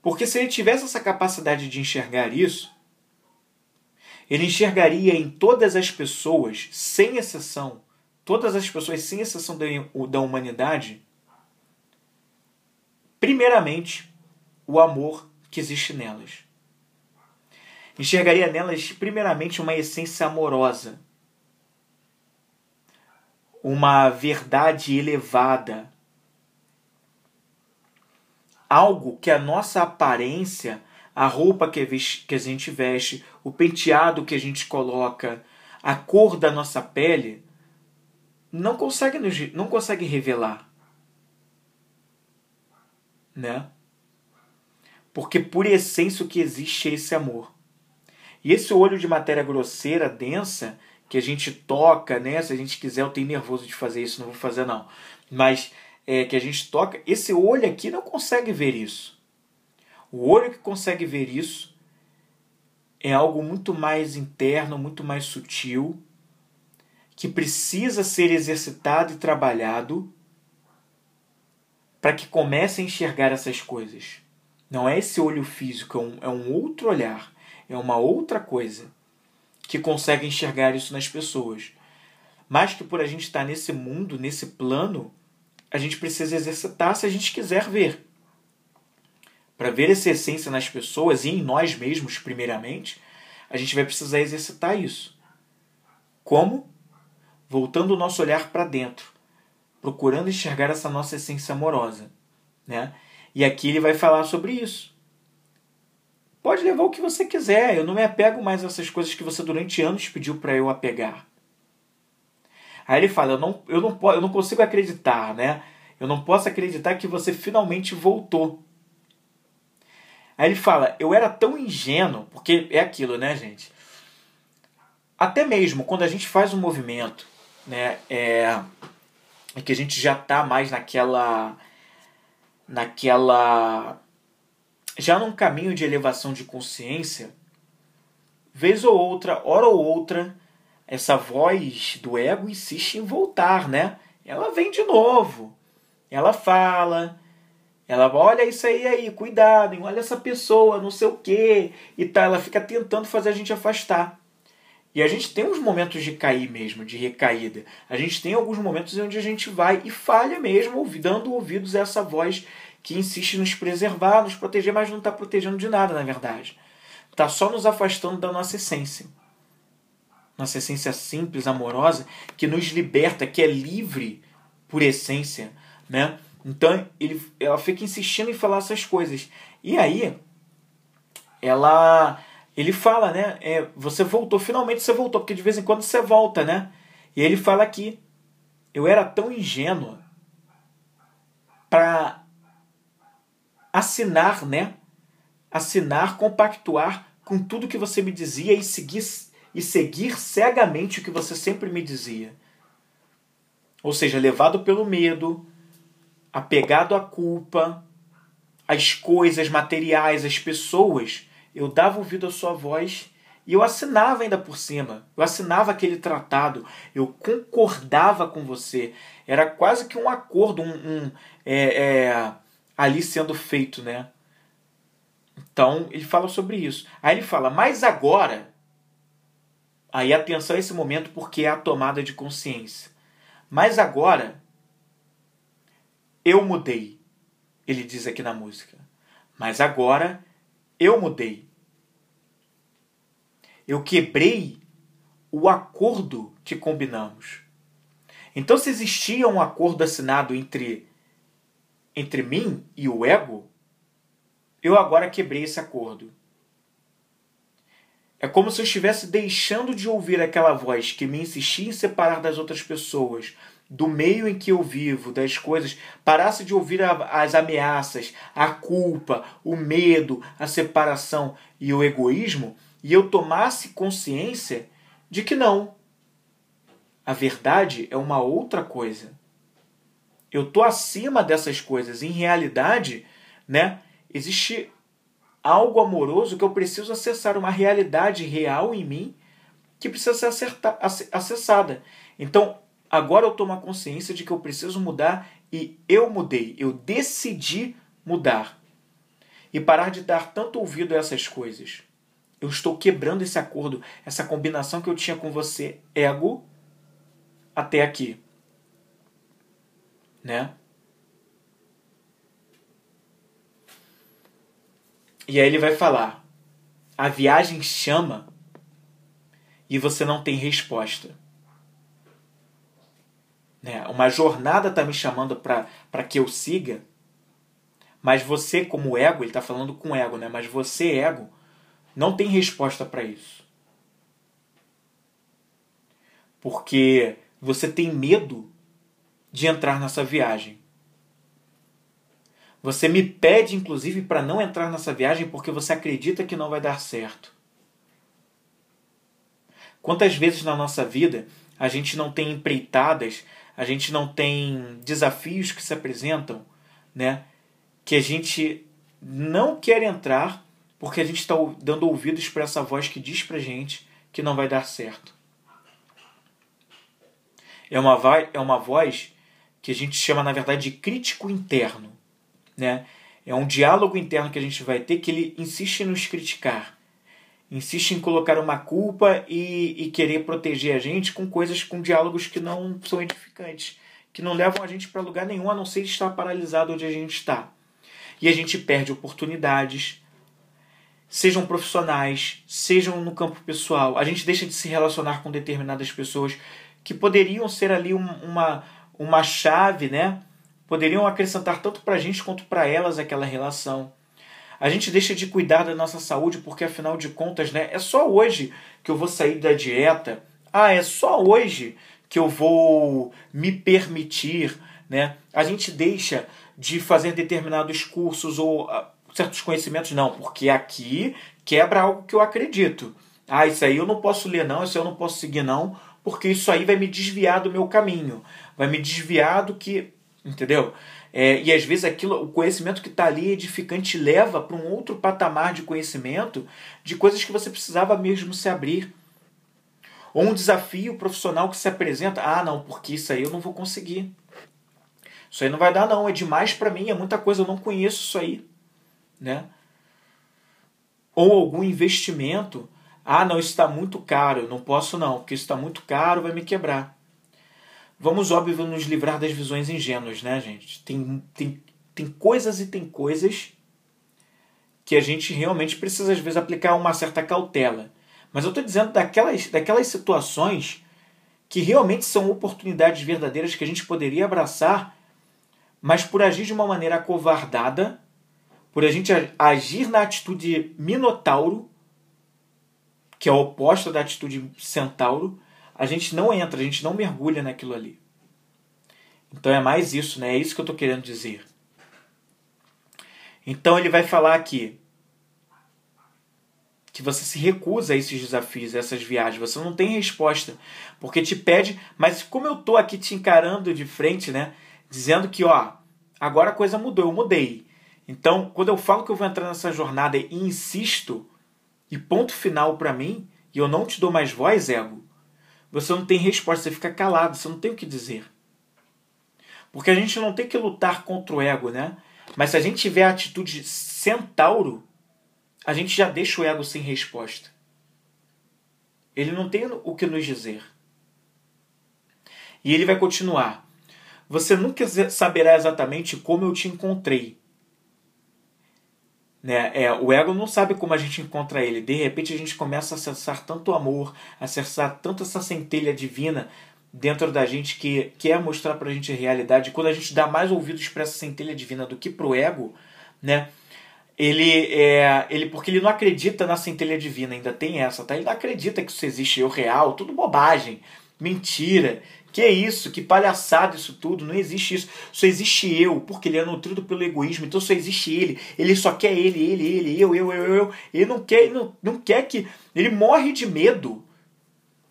Porque se ele tivesse essa capacidade de enxergar isso, ele enxergaria em todas as pessoas, sem exceção, todas as pessoas, sem exceção da humanidade, primeiramente, o amor que existe nelas. Enxergaria nelas, primeiramente, uma essência amorosa, uma verdade elevada, algo que a nossa aparência, a roupa que a gente veste, o penteado que a gente coloca, a cor da nossa pele, não consegue, não consegue revelar. Né? Porque por essência o que existe é esse amor. E esse olho de matéria grosseira, densa, que a gente toca, né? Se a gente quiser, eu tenho nervoso de fazer isso, não vou fazer não. Mas é, que a gente toca, esse olho aqui não consegue ver isso. O olho que consegue ver isso é algo muito mais interno, muito mais sutil, que precisa ser exercitado e trabalhado para que comece a enxergar essas coisas. Não é esse olho físico, é um, é um outro olhar, é uma outra coisa que consegue enxergar isso nas pessoas. Mas que por a gente estar nesse mundo, nesse plano, a gente precisa exercitar se a gente quiser ver. Para ver essa essência nas pessoas e em nós mesmos, primeiramente, a gente vai precisar exercitar isso. Como? Voltando o nosso olhar para dentro, procurando enxergar essa nossa essência amorosa. Né? E aqui ele vai falar sobre isso. Pode levar o que você quiser. Eu não me apego mais a essas coisas que você durante anos pediu para eu apegar. Aí ele fala: eu não, eu, não, eu não consigo acreditar, né? Eu não posso acreditar que você finalmente voltou. Aí ele fala: eu era tão ingênuo, porque é aquilo, né, gente? Até mesmo quando a gente faz um movimento, né, é, é que a gente já tá mais naquela naquela já num caminho de elevação de consciência, vez ou outra, hora ou outra, essa voz do ego insiste em voltar, né? Ela vem de novo. Ela fala, ela olha isso aí aí, cuidado, hein? olha essa pessoa, não sei o quê, e tá, ela fica tentando fazer a gente afastar. E a gente tem uns momentos de cair mesmo, de recaída. A gente tem alguns momentos onde a gente vai e falha mesmo, dando ouvidos a essa voz que insiste em nos preservar, nos proteger, mas não está protegendo de nada, na verdade. Está só nos afastando da nossa essência. Nossa essência simples, amorosa, que nos liberta, que é livre por essência. Né? Então ele, ela fica insistindo em falar essas coisas. E aí, ela ele fala, né? É, você voltou, finalmente você voltou, porque de vez em quando você volta, né? E ele fala aqui: eu era tão ingênua para assinar, né? Assinar, compactuar com tudo que você me dizia e seguir, e seguir cegamente o que você sempre me dizia. Ou seja, levado pelo medo, apegado à culpa, às coisas materiais, às pessoas, eu dava ouvido à sua voz e eu assinava ainda por cima. Eu assinava aquele tratado, eu concordava com você. Era quase que um acordo, um, um é, é, ali sendo feito, né? Então ele fala sobre isso. Aí ele fala, mas agora. Aí atenção a esse momento porque é a tomada de consciência. Mas agora eu mudei. Ele diz aqui na música. Mas agora eu mudei. Eu quebrei o acordo que combinamos. Então, se existia um acordo assinado entre entre mim e o ego, eu agora quebrei esse acordo. É como se eu estivesse deixando de ouvir aquela voz que me insistia em separar das outras pessoas, do meio em que eu vivo, das coisas, parasse de ouvir as ameaças, a culpa, o medo, a separação e o egoísmo, e eu tomasse consciência de que não. A verdade é uma outra coisa. Eu tô acima dessas coisas. Em realidade, né, existe algo amoroso que eu preciso acessar, uma realidade real em mim que precisa ser acerta, acessada. Então, agora eu tomo a consciência de que eu preciso mudar e eu mudei, eu decidi mudar. E parar de dar tanto ouvido a essas coisas. Eu estou quebrando esse acordo, essa combinação que eu tinha com você, ego, até aqui. Né? E aí ele vai falar: a viagem chama e você não tem resposta. Né? Uma jornada está me chamando para que eu siga, mas você, como ego, ele está falando com ego, né? mas você, ego, não tem resposta para isso. Porque você tem medo de entrar nessa viagem. Você me pede, inclusive, para não entrar nessa viagem porque você acredita que não vai dar certo. Quantas vezes na nossa vida a gente não tem empreitadas, a gente não tem desafios que se apresentam, né? Que a gente não quer entrar porque a gente está dando ouvidos para essa voz que diz para gente que não vai dar certo. É uma, é uma voz que a gente chama, na verdade, de crítico interno. Né? É um diálogo interno que a gente vai ter que ele insiste em nos criticar insiste em colocar uma culpa e, e querer proteger a gente com coisas, com diálogos que não são edificantes, que não levam a gente para lugar nenhum a não ser estar paralisado onde a gente está. E a gente perde oportunidades, sejam profissionais, sejam no campo pessoal. A gente deixa de se relacionar com determinadas pessoas que poderiam ser ali uma, uma chave, né? Poderiam acrescentar tanto para a gente quanto para elas aquela relação. A gente deixa de cuidar da nossa saúde porque, afinal de contas, né, é só hoje que eu vou sair da dieta. Ah, é só hoje que eu vou me permitir. Né? A gente deixa de fazer determinados cursos ou uh, certos conhecimentos, não, porque aqui quebra algo que eu acredito. Ah, isso aí eu não posso ler, não, isso aí eu não posso seguir, não, porque isso aí vai me desviar do meu caminho, vai me desviar do que. Entendeu? É, e às vezes aquilo, o conhecimento que está ali edificante leva para um outro patamar de conhecimento de coisas que você precisava mesmo se abrir. Ou um desafio profissional que se apresenta, ah, não, porque isso aí eu não vou conseguir. Isso aí não vai dar não, é demais para mim, é muita coisa, eu não conheço isso aí, né? Ou algum investimento, ah, não, isso está muito caro, eu não posso não, porque isso está muito caro, vai me quebrar. Vamos, óbvio, nos livrar das visões ingênuas, né, gente? Tem, tem, tem coisas e tem coisas que a gente realmente precisa, às vezes, aplicar uma certa cautela. Mas eu estou dizendo daquelas, daquelas situações que realmente são oportunidades verdadeiras que a gente poderia abraçar, mas por agir de uma maneira acovardada, por a gente agir na atitude minotauro, que é a oposta da atitude centauro, a gente não entra, a gente não mergulha naquilo ali. Então é mais isso, né? É isso que eu estou querendo dizer. Então ele vai falar aqui que você se recusa a esses desafios, a essas viagens, você não tem resposta, porque te pede, mas como eu tô aqui te encarando de frente, né, dizendo que, ó, agora a coisa mudou, eu mudei. Então, quando eu falo que eu vou entrar nessa jornada e insisto, e ponto final para mim, e eu não te dou mais voz, ego, você não tem resposta, você fica calado, você não tem o que dizer. Porque a gente não tem que lutar contra o ego, né? Mas se a gente tiver a atitude centauro, a gente já deixa o ego sem resposta. Ele não tem o que nos dizer. E ele vai continuar. Você nunca saberá exatamente como eu te encontrei, né? É, o ego não sabe como a gente encontra ele. De repente a gente começa a acessar tanto amor, acessar tanto essa centelha divina dentro da gente que quer mostrar pra gente a realidade. Quando a gente dá mais ouvidos para essa centelha divina do que pro ego, né? Ele é, ele porque ele não acredita na centelha divina, ainda tem essa, tá? Ele não acredita que isso existe, eu real, tudo bobagem, mentira. Que é isso? Que palhaçada isso tudo? Não existe isso. Só existe eu, porque ele é nutrido pelo egoísmo. Então só existe ele. Ele só quer ele, ele, ele, eu, eu, eu, eu. Ele não quer, ele não, não quer que. Ele morre de medo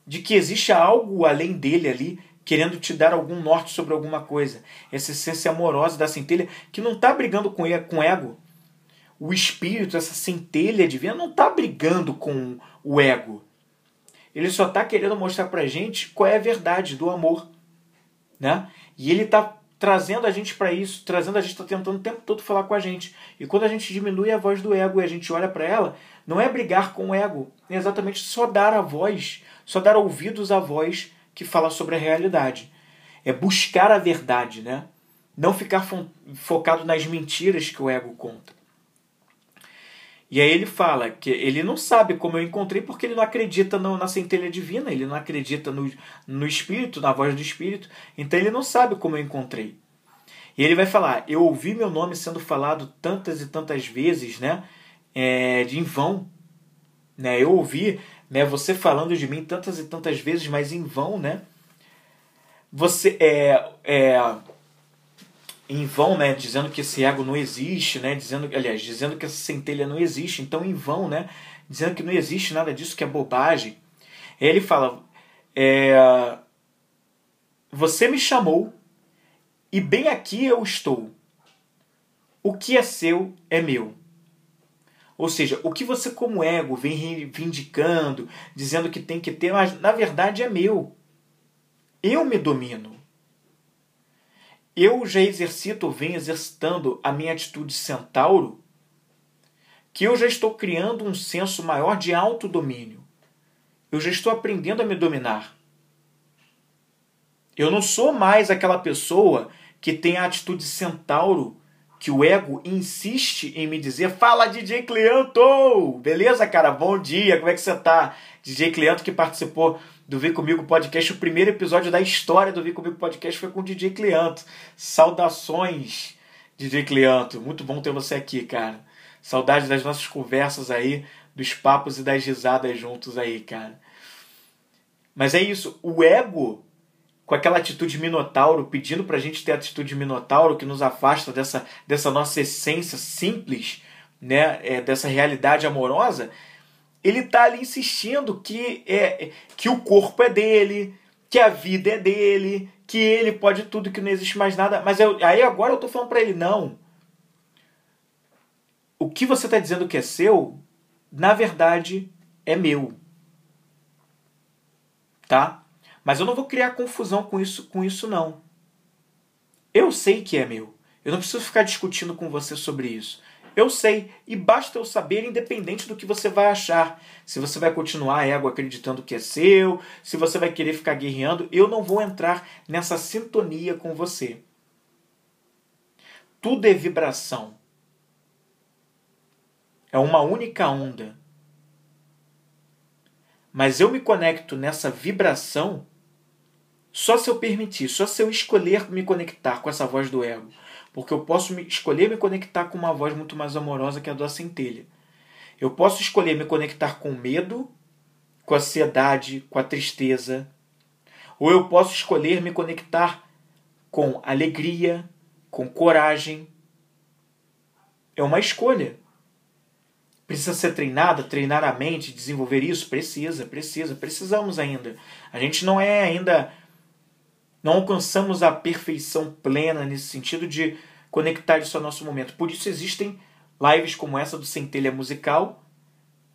de que existe algo além dele ali, querendo te dar algum norte sobre alguma coisa. Essa essência amorosa da centelha que não está brigando com o ego. O espírito, essa centelha divina, não está brigando com o ego. Ele só está querendo mostrar para gente qual é a verdade do amor. Né? E ele está trazendo a gente para isso, trazendo a gente, está tentando o tempo todo falar com a gente. E quando a gente diminui a voz do ego e a gente olha para ela, não é brigar com o ego, é exatamente só dar a voz, só dar ouvidos à voz que fala sobre a realidade. É buscar a verdade, né? Não ficar fo focado nas mentiras que o ego conta. E aí ele fala que ele não sabe como eu encontrei porque ele não acredita no, na centelha divina, ele não acredita no, no espírito, na voz do espírito, então ele não sabe como eu encontrei. E ele vai falar: Eu ouvi meu nome sendo falado tantas e tantas vezes, né? É, de em vão. Né? Eu ouvi né, você falando de mim tantas e tantas vezes, mas em vão, né? Você é, é em vão, né, dizendo que esse ego não existe, né, dizendo, aliás, dizendo que essa centelha não existe, então em vão, né, dizendo que não existe nada disso, que é bobagem. Ele fala, é, você me chamou e bem aqui eu estou. O que é seu é meu. Ou seja, o que você como ego vem reivindicando, dizendo que tem que ter, mas na verdade é meu. Eu me domino. Eu já exercito, venho exercitando a minha atitude centauro, que eu já estou criando um senso maior de autodomínio. Eu já estou aprendendo a me dominar. Eu não sou mais aquela pessoa que tem a atitude centauro que o ego insiste em me dizer: Fala, DJ Cleanto! Beleza, cara? Bom dia, como é que você tá? DJ Cleanto que participou do Vem Comigo Podcast. O primeiro episódio da história do Vem Comigo Podcast foi com o DJ Cleanto. Saudações, DJ Cleanto. Muito bom ter você aqui, cara. Saudade das nossas conversas aí, dos papos e das risadas juntos aí, cara. Mas é isso, o ego, com aquela atitude minotauro, pedindo pra gente ter atitude minotauro que nos afasta dessa, dessa nossa essência simples, né, é, dessa realidade amorosa, ele está ali insistindo que, é, que o corpo é dele, que a vida é dele, que ele pode tudo, que não existe mais nada. Mas eu, aí agora eu estou falando para ele, não. O que você está dizendo que é seu, na verdade, é meu. Tá? Mas eu não vou criar confusão com isso, com isso não. Eu sei que é meu. Eu não preciso ficar discutindo com você sobre isso. Eu sei, e basta eu saber, independente do que você vai achar. Se você vai continuar ego acreditando que é seu, se você vai querer ficar guerreando, eu não vou entrar nessa sintonia com você. Tudo é vibração. É uma única onda. Mas eu me conecto nessa vibração só se eu permitir, só se eu escolher me conectar com essa voz do ego porque eu posso escolher me conectar com uma voz muito mais amorosa que a da centelha. Eu posso escolher me conectar com medo, com a ansiedade, com a tristeza. Ou eu posso escolher me conectar com alegria, com coragem. É uma escolha. Precisa ser treinada, treinar a mente, desenvolver isso? Precisa, precisa, precisamos ainda. A gente não é ainda não alcançamos a perfeição plena nesse sentido de conectar isso ao nosso momento. Por isso existem lives como essa do Centelha Musical,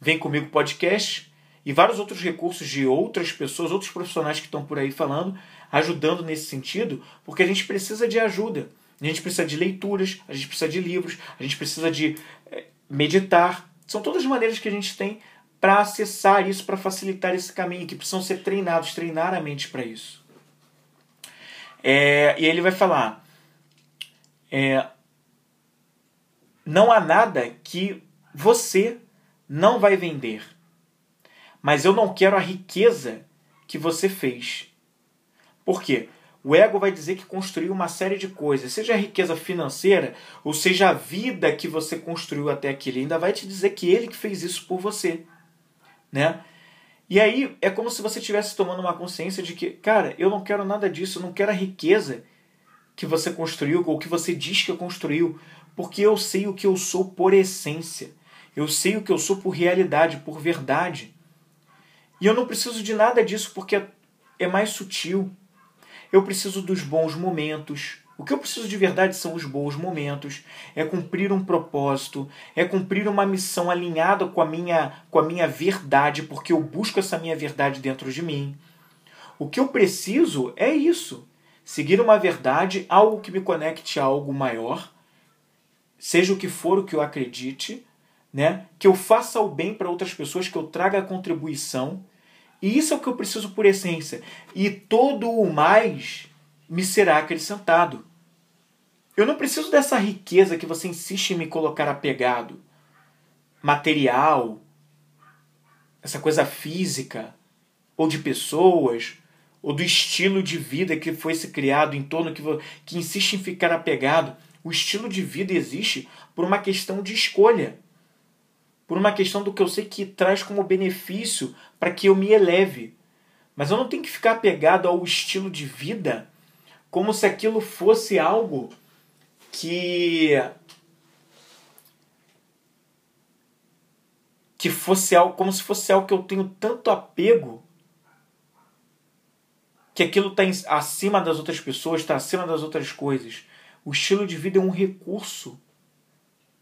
Vem Comigo Podcast e vários outros recursos de outras pessoas, outros profissionais que estão por aí falando, ajudando nesse sentido, porque a gente precisa de ajuda. A gente precisa de leituras, a gente precisa de livros, a gente precisa de eh, meditar. São todas as maneiras que a gente tem para acessar isso, para facilitar esse caminho, que precisam ser treinados, treinar a mente para isso. É, e ele vai falar: é, não há nada que você não vai vender, mas eu não quero a riqueza que você fez. Por quê? O ego vai dizer que construiu uma série de coisas, seja a riqueza financeira, ou seja a vida que você construiu até aqui. Ele ainda vai te dizer que ele que fez isso por você. Né? E aí é como se você estivesse tomando uma consciência de que, cara, eu não quero nada disso, eu não quero a riqueza que você construiu ou que você diz que construiu, porque eu sei o que eu sou por essência. Eu sei o que eu sou por realidade, por verdade. E eu não preciso de nada disso porque é mais sutil. Eu preciso dos bons momentos. O que eu preciso de verdade são os bons momentos, é cumprir um propósito, é cumprir uma missão alinhada com a minha com a minha verdade, porque eu busco essa minha verdade dentro de mim. O que eu preciso é isso, seguir uma verdade, algo que me conecte a algo maior, seja o que for o que eu acredite, né? Que eu faça o bem para outras pessoas, que eu traga a contribuição. E isso é o que eu preciso por essência. E todo o mais me será acrescentado. Eu não preciso dessa riqueza que você insiste em me colocar apegado. Material, essa coisa física, ou de pessoas, ou do estilo de vida que foi se criado em torno que, que insiste em ficar apegado. O estilo de vida existe por uma questão de escolha, por uma questão do que eu sei que traz como benefício para que eu me eleve. Mas eu não tenho que ficar apegado ao estilo de vida como se aquilo fosse algo que que fosse algo como se fosse algo que eu tenho tanto apego que aquilo está acima das outras pessoas, está acima das outras coisas. O estilo de vida é um recurso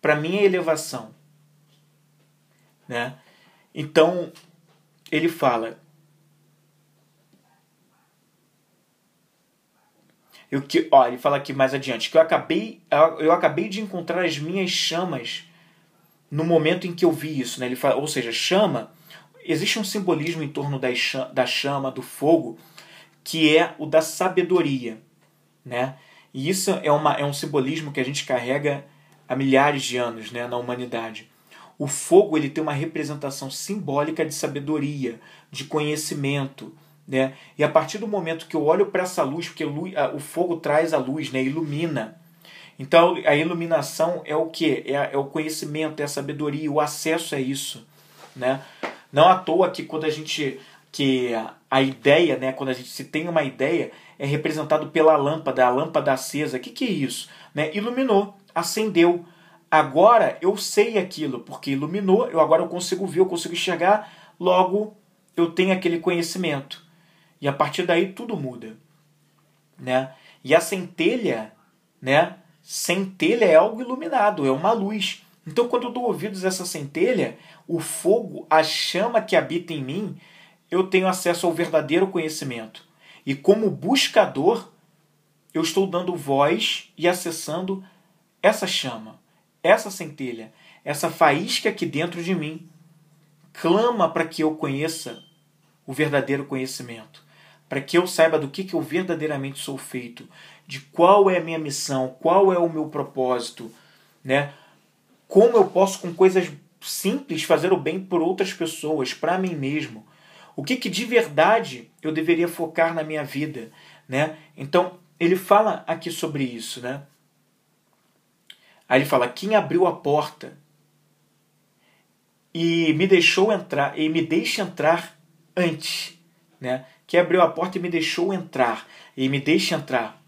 para minha elevação, né? Então ele fala Eu que, ó, ele fala aqui mais adiante que eu acabei, eu acabei de encontrar as minhas chamas no momento em que eu vi isso, né? Ele fala, ou seja, chama, existe um simbolismo em torno da chama, do fogo, que é o da sabedoria, né? E isso é, uma, é um simbolismo que a gente carrega há milhares de anos, né, na humanidade. O fogo ele tem uma representação simbólica de sabedoria, de conhecimento, né? E a partir do momento que eu olho para essa luz, porque o fogo traz a luz, né? ilumina. Então a iluminação é o que? É, é, o conhecimento, é a sabedoria, o acesso a isso. Né? Não à toa que quando a gente. que a ideia, né? quando a gente se tem uma ideia, é representado pela lâmpada, a lâmpada acesa. O que, que é isso? Né? Iluminou, acendeu. Agora eu sei aquilo, porque iluminou, eu agora eu consigo ver, eu consigo enxergar, logo eu tenho aquele conhecimento. E a partir daí tudo muda, né? E a centelha, né? Centelha é algo iluminado, é uma luz. Então, quando dou ouvidos a essa centelha, o fogo, a chama que habita em mim, eu tenho acesso ao verdadeiro conhecimento. E como buscador, eu estou dando voz e acessando essa chama, essa centelha, essa faísca aqui dentro de mim. Clama para que eu conheça o verdadeiro conhecimento para que eu saiba do que, que eu verdadeiramente sou feito, de qual é a minha missão, qual é o meu propósito, né? Como eu posso com coisas simples fazer o bem por outras pessoas, para mim mesmo. O que, que de verdade eu deveria focar na minha vida, né? Então, ele fala aqui sobre isso, né? Aí ele fala: "Quem abriu a porta e me deixou entrar e me deixa entrar antes, né? Que abriu a porta e me deixou entrar, e me deixa entrar.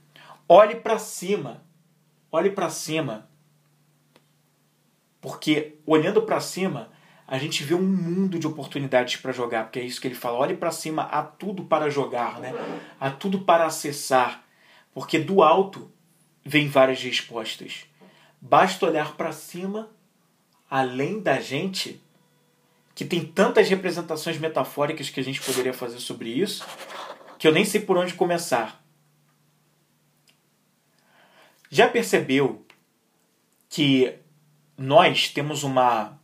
Olhe para cima, olhe para cima. Porque olhando para cima, a gente vê um mundo de oportunidades para jogar, porque é isso que ele fala. Olhe para cima, há tudo para jogar, né? Há tudo para acessar, porque do alto vem várias respostas. Basta olhar para cima, além da gente, que tem tantas representações metafóricas que a gente poderia fazer sobre isso, que eu nem sei por onde começar. Já percebeu que nós temos uma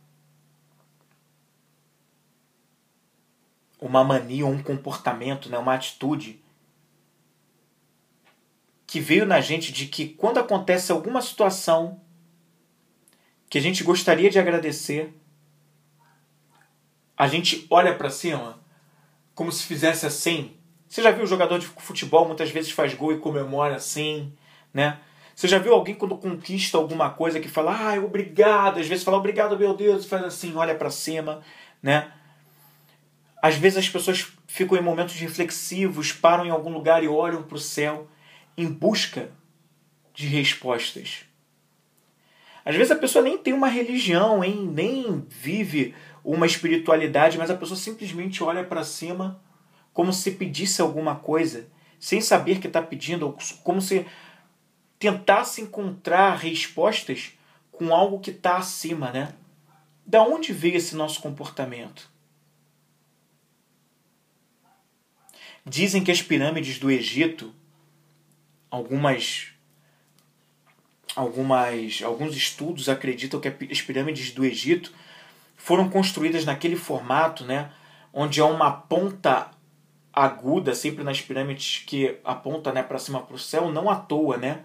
uma mania, um comportamento, né, uma atitude que veio na gente de que quando acontece alguma situação que a gente gostaria de agradecer, a gente olha para cima como se fizesse assim. Você já viu jogador de futebol muitas vezes faz gol e comemora assim, né? Você já viu alguém quando conquista alguma coisa que fala, ah, obrigado, às vezes fala obrigado, meu Deus, faz assim, olha para cima, né? Às vezes as pessoas ficam em momentos reflexivos, param em algum lugar e olham para o céu em busca de respostas. Às vezes a pessoa nem tem uma religião, hein? nem vive uma espiritualidade, mas a pessoa simplesmente olha para cima como se pedisse alguma coisa, sem saber que está pedindo, como se tentasse encontrar respostas com algo que está acima, né? Da onde veio esse nosso comportamento? Dizem que as pirâmides do Egito, algumas algumas alguns estudos acreditam que as pirâmides do Egito foram construídas naquele formato, né, onde há uma ponta aguda sempre nas pirâmides que aponta, né, para cima para o céu, não à toa, né?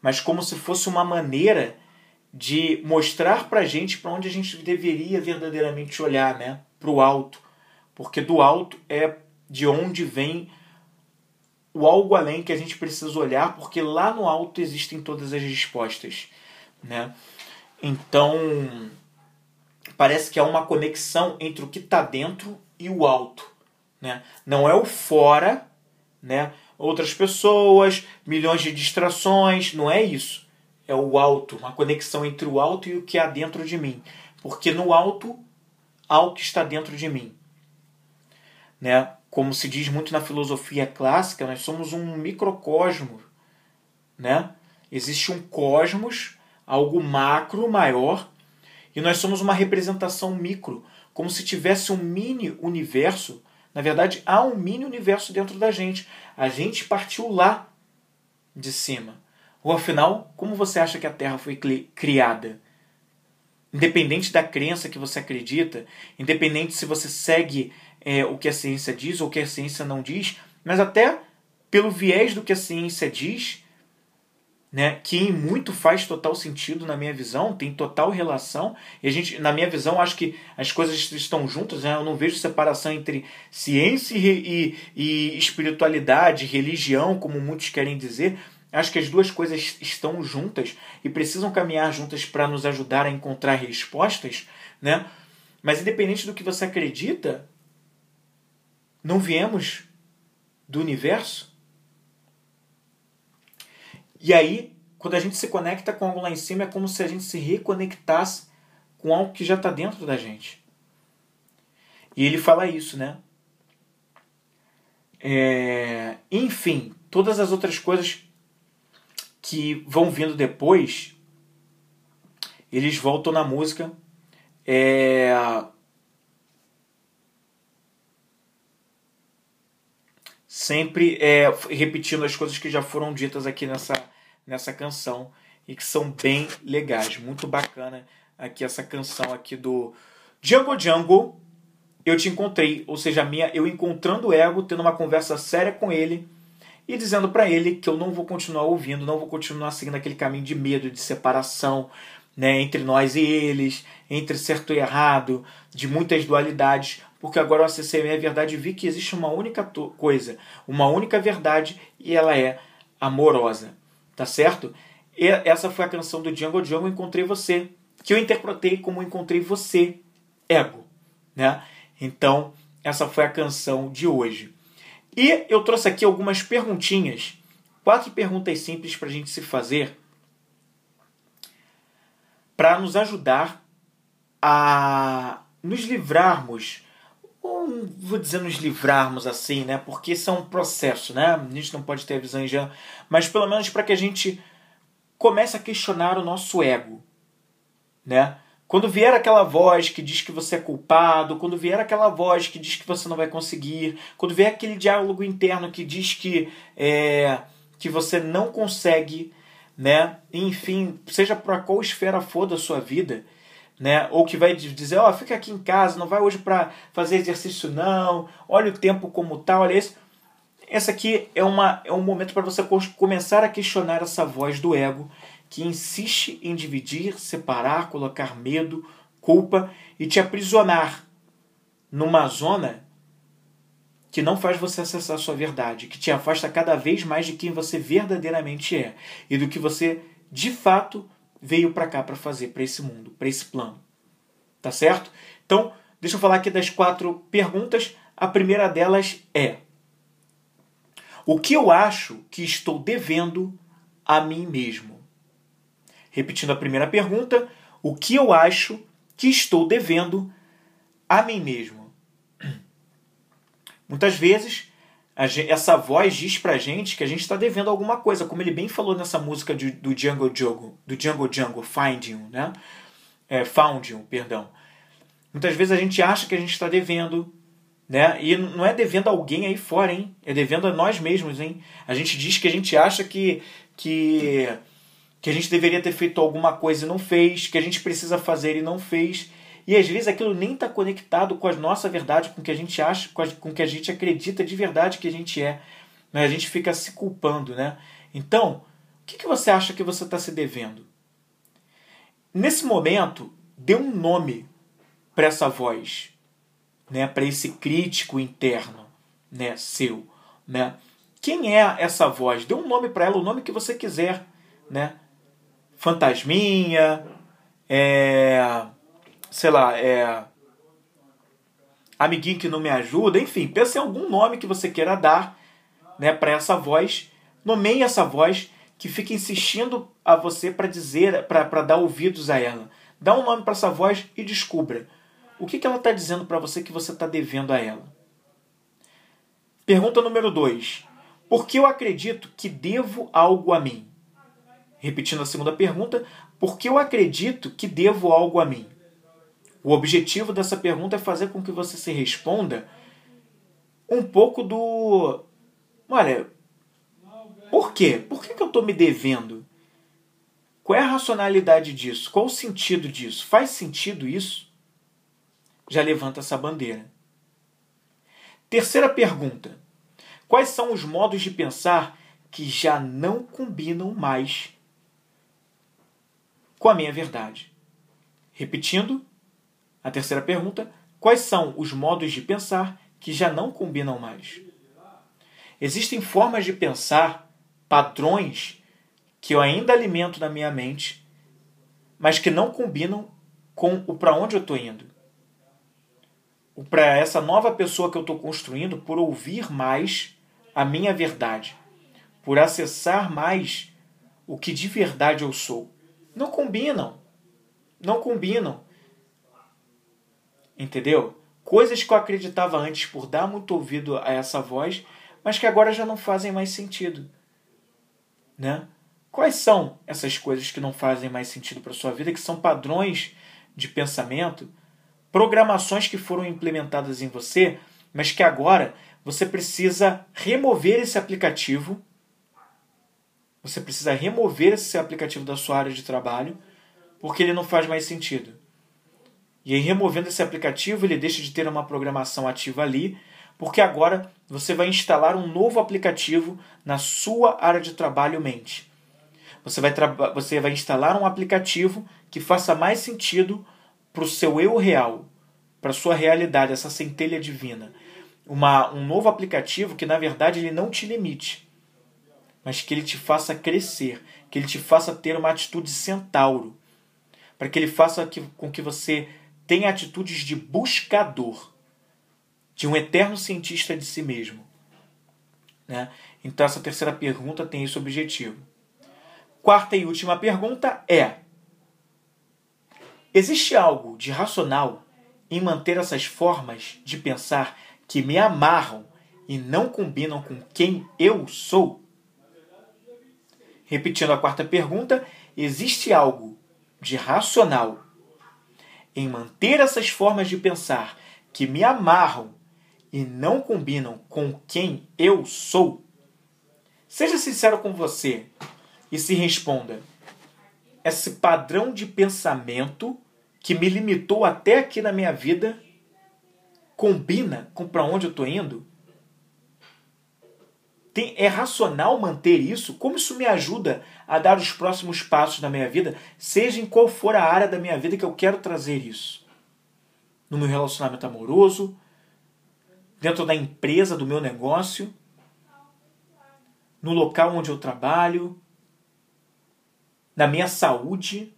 Mas como se fosse uma maneira de mostrar para a gente para onde a gente deveria verdadeiramente olhar, né? Para o alto, porque do alto é de onde vem o algo além que a gente precisa olhar, porque lá no alto existem todas as respostas, né? Então parece que há uma conexão entre o que está dentro e o alto, né? Não é o fora, né? Outras pessoas, milhões de distrações, não é isso é o alto, uma conexão entre o alto e o que há dentro de mim. Porque no alto há o que está dentro de mim. Né? Como se diz muito na filosofia clássica, nós somos um microcosmo. Né? Existe um cosmos, algo macro maior, e nós somos uma representação micro, como se tivesse um mini universo. Na verdade, há um mini universo dentro da gente. A gente partiu lá de cima. Ou afinal, como você acha que a Terra foi criada? Independente da crença que você acredita, independente se você segue é, o que a ciência diz ou o que a ciência não diz, mas até pelo viés do que a ciência diz, né, que muito faz total sentido na minha visão, tem total relação. E a gente, na minha visão, acho que as coisas estão juntas. Né? Eu não vejo separação entre ciência e, e, e espiritualidade, religião, como muitos querem dizer. Acho que as duas coisas estão juntas e precisam caminhar juntas para nos ajudar a encontrar respostas, né? Mas independente do que você acredita, não viemos do universo? E aí, quando a gente se conecta com algo lá em cima, é como se a gente se reconectasse com algo que já está dentro da gente. E ele fala isso, né? É... Enfim, todas as outras coisas que vão vindo depois, eles voltam na música. É... Sempre é, repetindo as coisas que já foram ditas aqui nessa, nessa canção e que são bem legais. Muito bacana aqui essa canção aqui do Django Django. Eu te encontrei, ou seja, minha, eu encontrando o ego, tendo uma conversa séria com ele e dizendo para ele que eu não vou continuar ouvindo, não vou continuar seguindo aquele caminho de medo, de separação né, entre nós e eles, entre certo e errado, de muitas dualidades, porque agora eu acessei a minha verdade e vi que existe uma única coisa, uma única verdade e ela é amorosa, tá certo? E essa foi a canção do Django Django Encontrei Você, que eu interpretei como Encontrei Você, Ego, né? Então, essa foi a canção de hoje. E eu trouxe aqui algumas perguntinhas, quatro perguntas simples para a gente se fazer, para nos ajudar a nos livrarmos, ou vou dizer nos livrarmos assim, né? Porque isso é um processo, né? A gente não pode ter a visão já, mas pelo menos para que a gente comece a questionar o nosso ego, né? Quando vier aquela voz que diz que você é culpado, quando vier aquela voz que diz que você não vai conseguir, quando vier aquele diálogo interno que diz que, é, que você não consegue, né? Enfim, seja para qual esfera for da sua vida, né? Ou que vai dizer, ó, oh, fica aqui em casa, não vai hoje para fazer exercício não, olha o tempo como tal, olha isso. Essa aqui é, uma, é um momento para você começar a questionar essa voz do ego que insiste em dividir, separar, colocar medo, culpa e te aprisionar numa zona que não faz você acessar a sua verdade, que te afasta cada vez mais de quem você verdadeiramente é e do que você de fato veio para cá para fazer, para esse mundo, para esse plano. Tá certo? Então, deixa eu falar aqui das quatro perguntas. A primeira delas é: O que eu acho que estou devendo a mim mesmo? Repetindo a primeira pergunta, o que eu acho que estou devendo a mim mesmo? Muitas vezes essa voz diz pra gente que a gente está devendo alguma coisa, como ele bem falou nessa música de, do Django Django, do Django Django, Find You, né? É, Found You, perdão. Muitas vezes a gente acha que a gente está devendo, né? E não é devendo a alguém aí fora, hein? É devendo a nós mesmos, hein? A gente diz que a gente acha que, que, que a gente deveria ter feito alguma coisa e não fez, que a gente precisa fazer e não fez. E às vezes aquilo nem está conectado com a nossa verdade, com o que a gente acha, com o que a gente acredita de verdade que a gente é. Né? A gente fica se culpando, né? Então, o que, que você acha que você está se devendo? Nesse momento, dê um nome para essa voz, né? Para esse crítico interno, né? Seu, né? Quem é essa voz? Dê um nome para ela, o nome que você quiser, né? Fantasminha, é sei lá, é. Amiguinho que não me ajuda, enfim, pense em algum nome que você queira dar né, para essa voz. Nomeie essa voz que fica insistindo a você para dizer, para dar ouvidos a ela. Dá um nome para essa voz e descubra o que, que ela está dizendo para você que você está devendo a ela. Pergunta número 2. Por que eu acredito que devo algo a mim? Repetindo a segunda pergunta, por que eu acredito que devo algo a mim? O objetivo dessa pergunta é fazer com que você se responda um pouco do. Olha, por quê? Por que, que eu estou me devendo? Qual é a racionalidade disso? Qual o sentido disso? Faz sentido isso? Já levanta essa bandeira. Terceira pergunta: Quais são os modos de pensar que já não combinam mais com a minha verdade? Repetindo, a terceira pergunta: quais são os modos de pensar que já não combinam mais? Existem formas de pensar, padrões que eu ainda alimento na minha mente, mas que não combinam com o para onde eu estou indo. Para essa nova pessoa que eu estou construindo, por ouvir mais a minha verdade, por acessar mais o que de verdade eu sou. Não combinam. Não combinam. Entendeu? Coisas que eu acreditava antes por dar muito ouvido a essa voz, mas que agora já não fazem mais sentido. Né? Quais são essas coisas que não fazem mais sentido para sua vida, que são padrões de pensamento, programações que foram implementadas em você, mas que agora você precisa remover esse aplicativo. Você precisa remover esse aplicativo da sua área de trabalho, porque ele não faz mais sentido. E aí, removendo esse aplicativo, ele deixa de ter uma programação ativa ali, porque agora você vai instalar um novo aplicativo na sua área de trabalho mente. Você vai, você vai instalar um aplicativo que faça mais sentido para o seu eu real, para a sua realidade, essa centelha divina. Uma, um novo aplicativo que, na verdade, ele não te limite, mas que ele te faça crescer, que ele te faça ter uma atitude centauro, para que ele faça que, com que você tem atitudes de buscador, de um eterno cientista de si mesmo. Né? Então, essa terceira pergunta tem esse objetivo. Quarta e última pergunta é: existe algo de racional em manter essas formas de pensar que me amarram e não combinam com quem eu sou? Repetindo a quarta pergunta, existe algo de racional em manter essas formas de pensar que me amarram e não combinam com quem eu sou? Seja sincero com você e se responda: esse padrão de pensamento que me limitou até aqui na minha vida combina com para onde eu estou indo? Tem, é racional manter isso? Como isso me ajuda a dar os próximos passos na minha vida, seja em qual for a área da minha vida que eu quero trazer isso? No meu relacionamento amoroso, dentro da empresa, do meu negócio, no local onde eu trabalho, na minha saúde,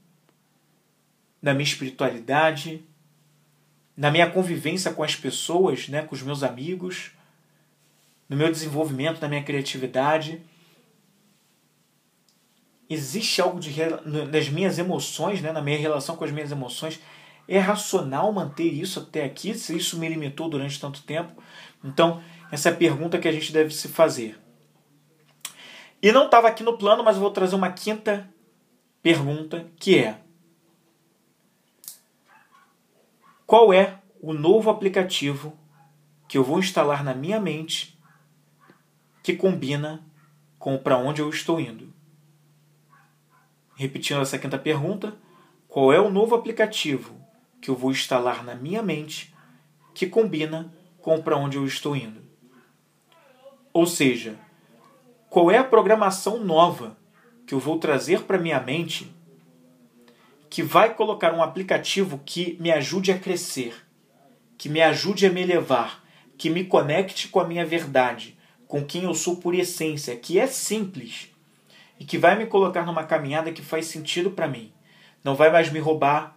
na minha espiritualidade, na minha convivência com as pessoas, né, com os meus amigos no meu desenvolvimento, na minha criatividade. existe algo de, das minhas emoções, né, na minha relação com as minhas emoções. É racional manter isso até aqui, se isso me limitou durante tanto tempo? Então, essa é a pergunta que a gente deve se fazer. E não estava aqui no plano, mas eu vou trazer uma quinta pergunta, que é: Qual é o novo aplicativo que eu vou instalar na minha mente que combina com para onde eu estou indo? Repetindo essa quinta pergunta, qual é o novo aplicativo que eu vou instalar na minha mente que combina com para onde eu estou indo? Ou seja, qual é a programação nova que eu vou trazer para minha mente que vai colocar um aplicativo que me ajude a crescer, que me ajude a me elevar, que me conecte com a minha verdade, com quem eu sou por essência, que é simples, e que vai me colocar numa caminhada que faz sentido para mim. Não vai mais me roubar,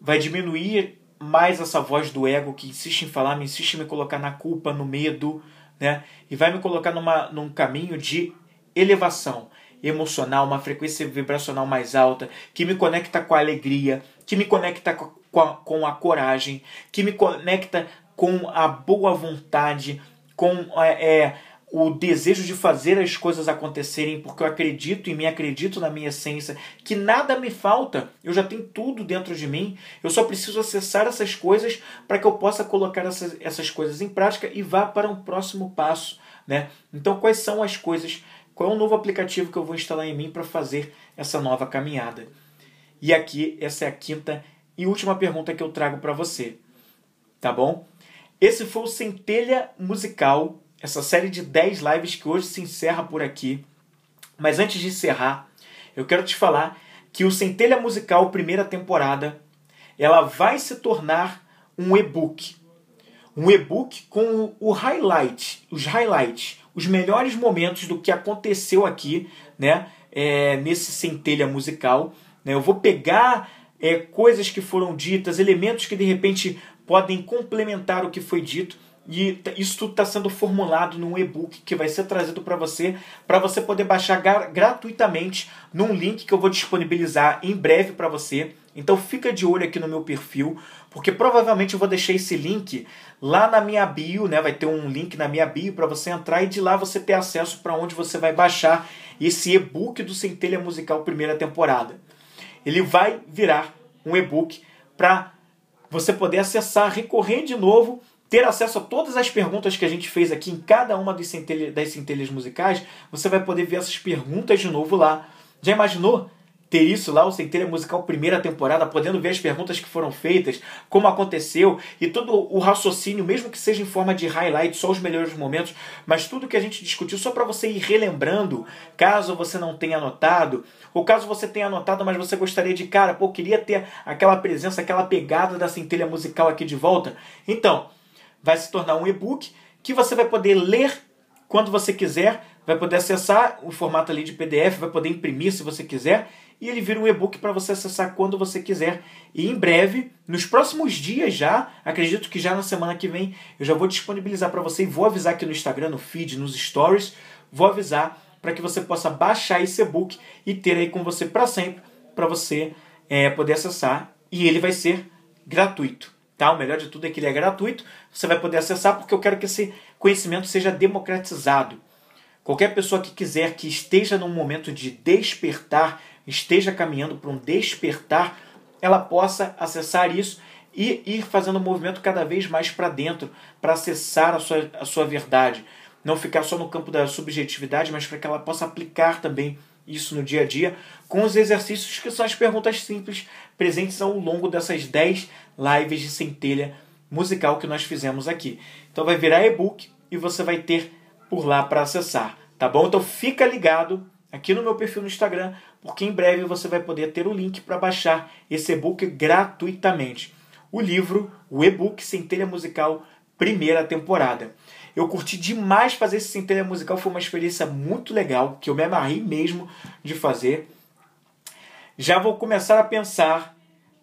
vai diminuir mais essa voz do ego que insiste em falar, me insiste em me colocar na culpa, no medo, né? E vai me colocar numa, num caminho de elevação emocional, uma frequência vibracional mais alta, que me conecta com a alegria, que me conecta com a, com a coragem, que me conecta com a boa vontade, com é, é o desejo de fazer as coisas acontecerem, porque eu acredito em mim, acredito na minha essência, que nada me falta, eu já tenho tudo dentro de mim, eu só preciso acessar essas coisas para que eu possa colocar essas, essas coisas em prática e vá para um próximo passo. Né? Então, quais são as coisas, qual é o novo aplicativo que eu vou instalar em mim para fazer essa nova caminhada? E aqui, essa é a quinta e última pergunta que eu trago para você, tá bom? Esse foi o Centelha Musical essa série de 10 lives que hoje se encerra por aqui. Mas antes de encerrar, eu quero te falar que o Centelha Musical primeira temporada, ela vai se tornar um e-book. Um e-book com o highlight, os highlights, os melhores momentos do que aconteceu aqui, né, é, nesse Centelha Musical. Né? Eu vou pegar é, coisas que foram ditas, elementos que de repente podem complementar o que foi dito e isso tudo está sendo formulado num e-book que vai ser trazido para você, para você poder baixar gratuitamente num link que eu vou disponibilizar em breve para você. Então fica de olho aqui no meu perfil, porque provavelmente eu vou deixar esse link lá na minha bio, né? Vai ter um link na minha bio para você entrar e de lá você ter acesso para onde você vai baixar esse e-book do Centelha Musical primeira temporada. Ele vai virar um e-book para você poder acessar, recorrer de novo ter acesso a todas as perguntas que a gente fez aqui em cada uma das centelhas, das centelhas musicais, você vai poder ver essas perguntas de novo lá. Já imaginou ter isso lá, o Centelha Musical primeira temporada, podendo ver as perguntas que foram feitas, como aconteceu e todo o raciocínio, mesmo que seja em forma de highlight, só os melhores momentos, mas tudo que a gente discutiu só para você ir relembrando, caso você não tenha anotado, ou caso você tenha anotado, mas você gostaria de, cara, pô, queria ter aquela presença, aquela pegada da Centelha Musical aqui de volta. Então, vai se tornar um e-book que você vai poder ler quando você quiser, vai poder acessar o formato ali de PDF, vai poder imprimir se você quiser, e ele vira um e-book para você acessar quando você quiser. E em breve, nos próximos dias já, acredito que já na semana que vem, eu já vou disponibilizar para você e vou avisar aqui no Instagram, no feed, nos stories, vou avisar para que você possa baixar esse e-book e ter aí com você para sempre, para você é, poder acessar. E ele vai ser gratuito. Tá? O melhor de tudo é que ele é gratuito, você vai poder acessar porque eu quero que esse conhecimento seja democratizado. Qualquer pessoa que quiser que esteja num momento de despertar, esteja caminhando para um despertar, ela possa acessar isso e ir fazendo um movimento cada vez mais para dentro, para acessar a sua, a sua verdade. Não ficar só no campo da subjetividade, mas para que ela possa aplicar também isso no dia a dia, com os exercícios que são as perguntas simples presentes ao longo dessas 10 lives de centelha musical que nós fizemos aqui. Então vai virar e-book e você vai ter por lá para acessar, tá bom? Então fica ligado aqui no meu perfil no Instagram, porque em breve você vai poder ter o link para baixar esse e-book gratuitamente. O livro, o e-book Centelha Musical, primeira temporada. Eu curti demais fazer esse Centelha Musical, foi uma experiência muito legal, que eu me amarrei mesmo de fazer. Já vou começar a pensar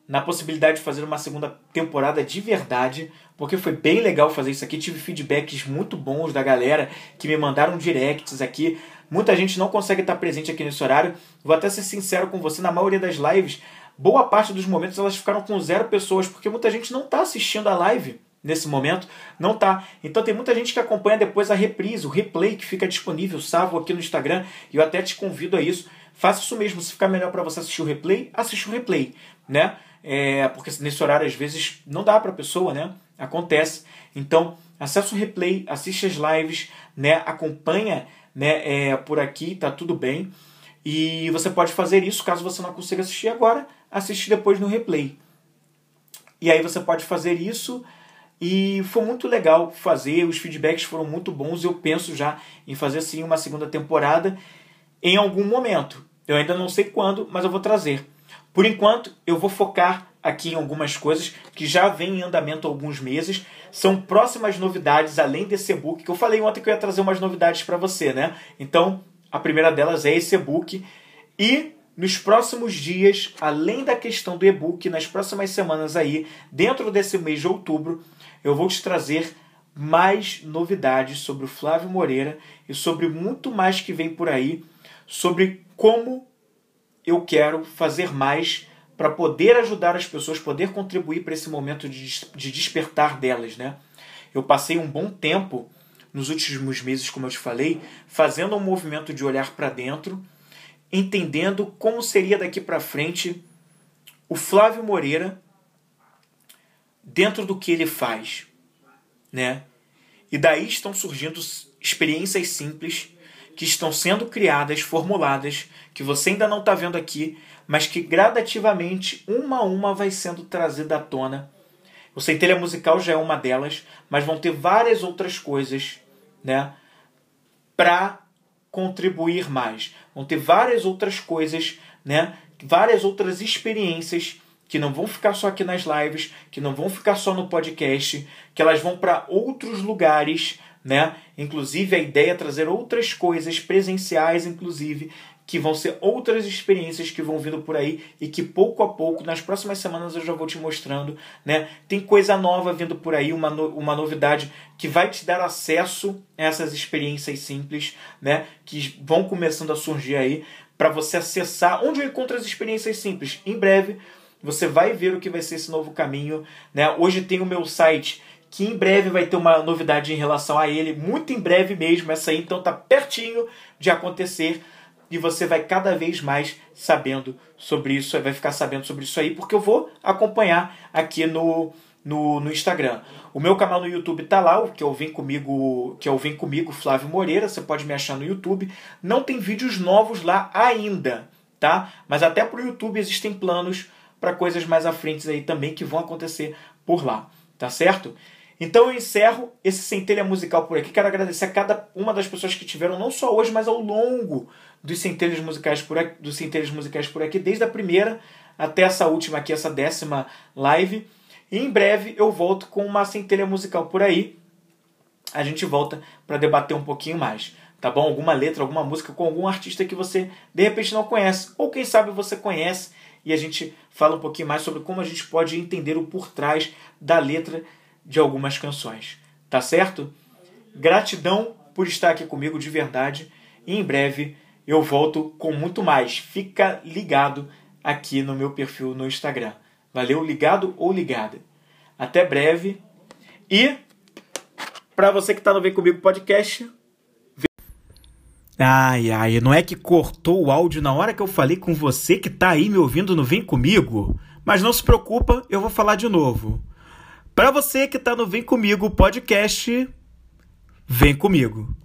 na possibilidade de fazer uma segunda temporada de verdade, porque foi bem legal fazer isso aqui. Tive feedbacks muito bons da galera que me mandaram directs aqui Muita gente não consegue estar presente aqui nesse horário. Vou até ser sincero com você, na maioria das lives, boa parte dos momentos elas ficaram com zero pessoas, porque muita gente não está assistindo a live nesse momento, não tá. Então tem muita gente que acompanha depois a reprise, o replay que fica disponível, salvo aqui no Instagram, e eu até te convido a isso. Faça isso mesmo, se ficar melhor para você assistir o replay, assiste o replay, né? É, porque nesse horário às vezes não dá para a pessoa, né? Acontece. Então, acessa o replay, assiste as lives, né? Acompanha, né? É, por aqui, tá tudo bem. E você pode fazer isso caso você não consiga assistir agora, assiste depois no replay. E aí você pode fazer isso e foi muito legal fazer, os feedbacks foram muito bons. Eu penso já em fazer sim uma segunda temporada em algum momento. Eu ainda não sei quando, mas eu vou trazer. Por enquanto, eu vou focar aqui em algumas coisas que já vêm em andamento há alguns meses. São próximas novidades além desse e-book, que eu falei ontem que eu ia trazer umas novidades para você, né? Então, a primeira delas é esse e-book. E nos próximos dias, além da questão do e-book, nas próximas semanas aí, dentro desse mês de outubro, eu vou te trazer mais novidades sobre o Flávio Moreira e sobre muito mais que vem por aí, sobre como eu quero fazer mais para poder ajudar as pessoas, poder contribuir para esse momento de, de despertar delas, né? Eu passei um bom tempo nos últimos meses, como eu te falei, fazendo um movimento de olhar para dentro, entendendo como seria daqui para frente o Flávio Moreira dentro do que ele faz, né? E daí estão surgindo experiências simples que estão sendo criadas, formuladas, que você ainda não está vendo aqui, mas que gradativamente, uma a uma, vai sendo trazida à tona. O Centelha Musical já é uma delas, mas vão ter várias outras coisas, né? Para contribuir mais. Vão ter várias outras coisas, né? Várias outras experiências que não vão ficar só aqui nas lives, que não vão ficar só no podcast, que elas vão para outros lugares, né? Inclusive a ideia é trazer outras coisas presenciais, inclusive, que vão ser outras experiências que vão vindo por aí e que pouco a pouco, nas próximas semanas eu já vou te mostrando, né? Tem coisa nova vindo por aí, uma, no, uma novidade que vai te dar acesso a essas experiências simples, né? Que vão começando a surgir aí para você acessar onde eu encontro as experiências simples. Em breve você vai ver o que vai ser esse novo caminho. Né? Hoje tem o meu site que em breve vai ter uma novidade em relação a ele, muito em breve mesmo, essa aí então tá pertinho de acontecer e você vai cada vez mais sabendo sobre isso, vai ficar sabendo sobre isso aí, porque eu vou acompanhar aqui no, no, no Instagram. O meu canal no YouTube tá lá, o que eu vim comigo, que eu vim comigo, Flávio Moreira, você pode me achar no YouTube. Não tem vídeos novos lá ainda, tá? Mas até pro YouTube existem planos para coisas mais à frente aí também que vão acontecer por lá, tá certo? Então eu encerro esse centelha musical por aqui. Quero agradecer a cada uma das pessoas que tiveram, não só hoje, mas ao longo dos centelhas musicais por aqui, dos centelhas musicais por aqui, desde a primeira até essa última aqui, essa décima live. E em breve eu volto com uma centelha musical por aí. A gente volta para debater um pouquinho mais, tá bom? Alguma letra, alguma música com algum artista que você de repente não conhece, ou quem sabe você conhece e a gente fala um pouquinho mais sobre como a gente pode entender o por trás da letra de algumas canções. Tá certo? Gratidão por estar aqui comigo de verdade e em breve eu volto com muito mais. Fica ligado aqui no meu perfil no Instagram. Valeu, ligado ou ligada. Até breve. E para você que está no Vem Comigo Podcast, Ai, ai, não é que cortou o áudio na hora que eu falei com você que tá aí me ouvindo no Vem Comigo? Mas não se preocupa, eu vou falar de novo. Para você que tá no Vem Comigo podcast, vem comigo.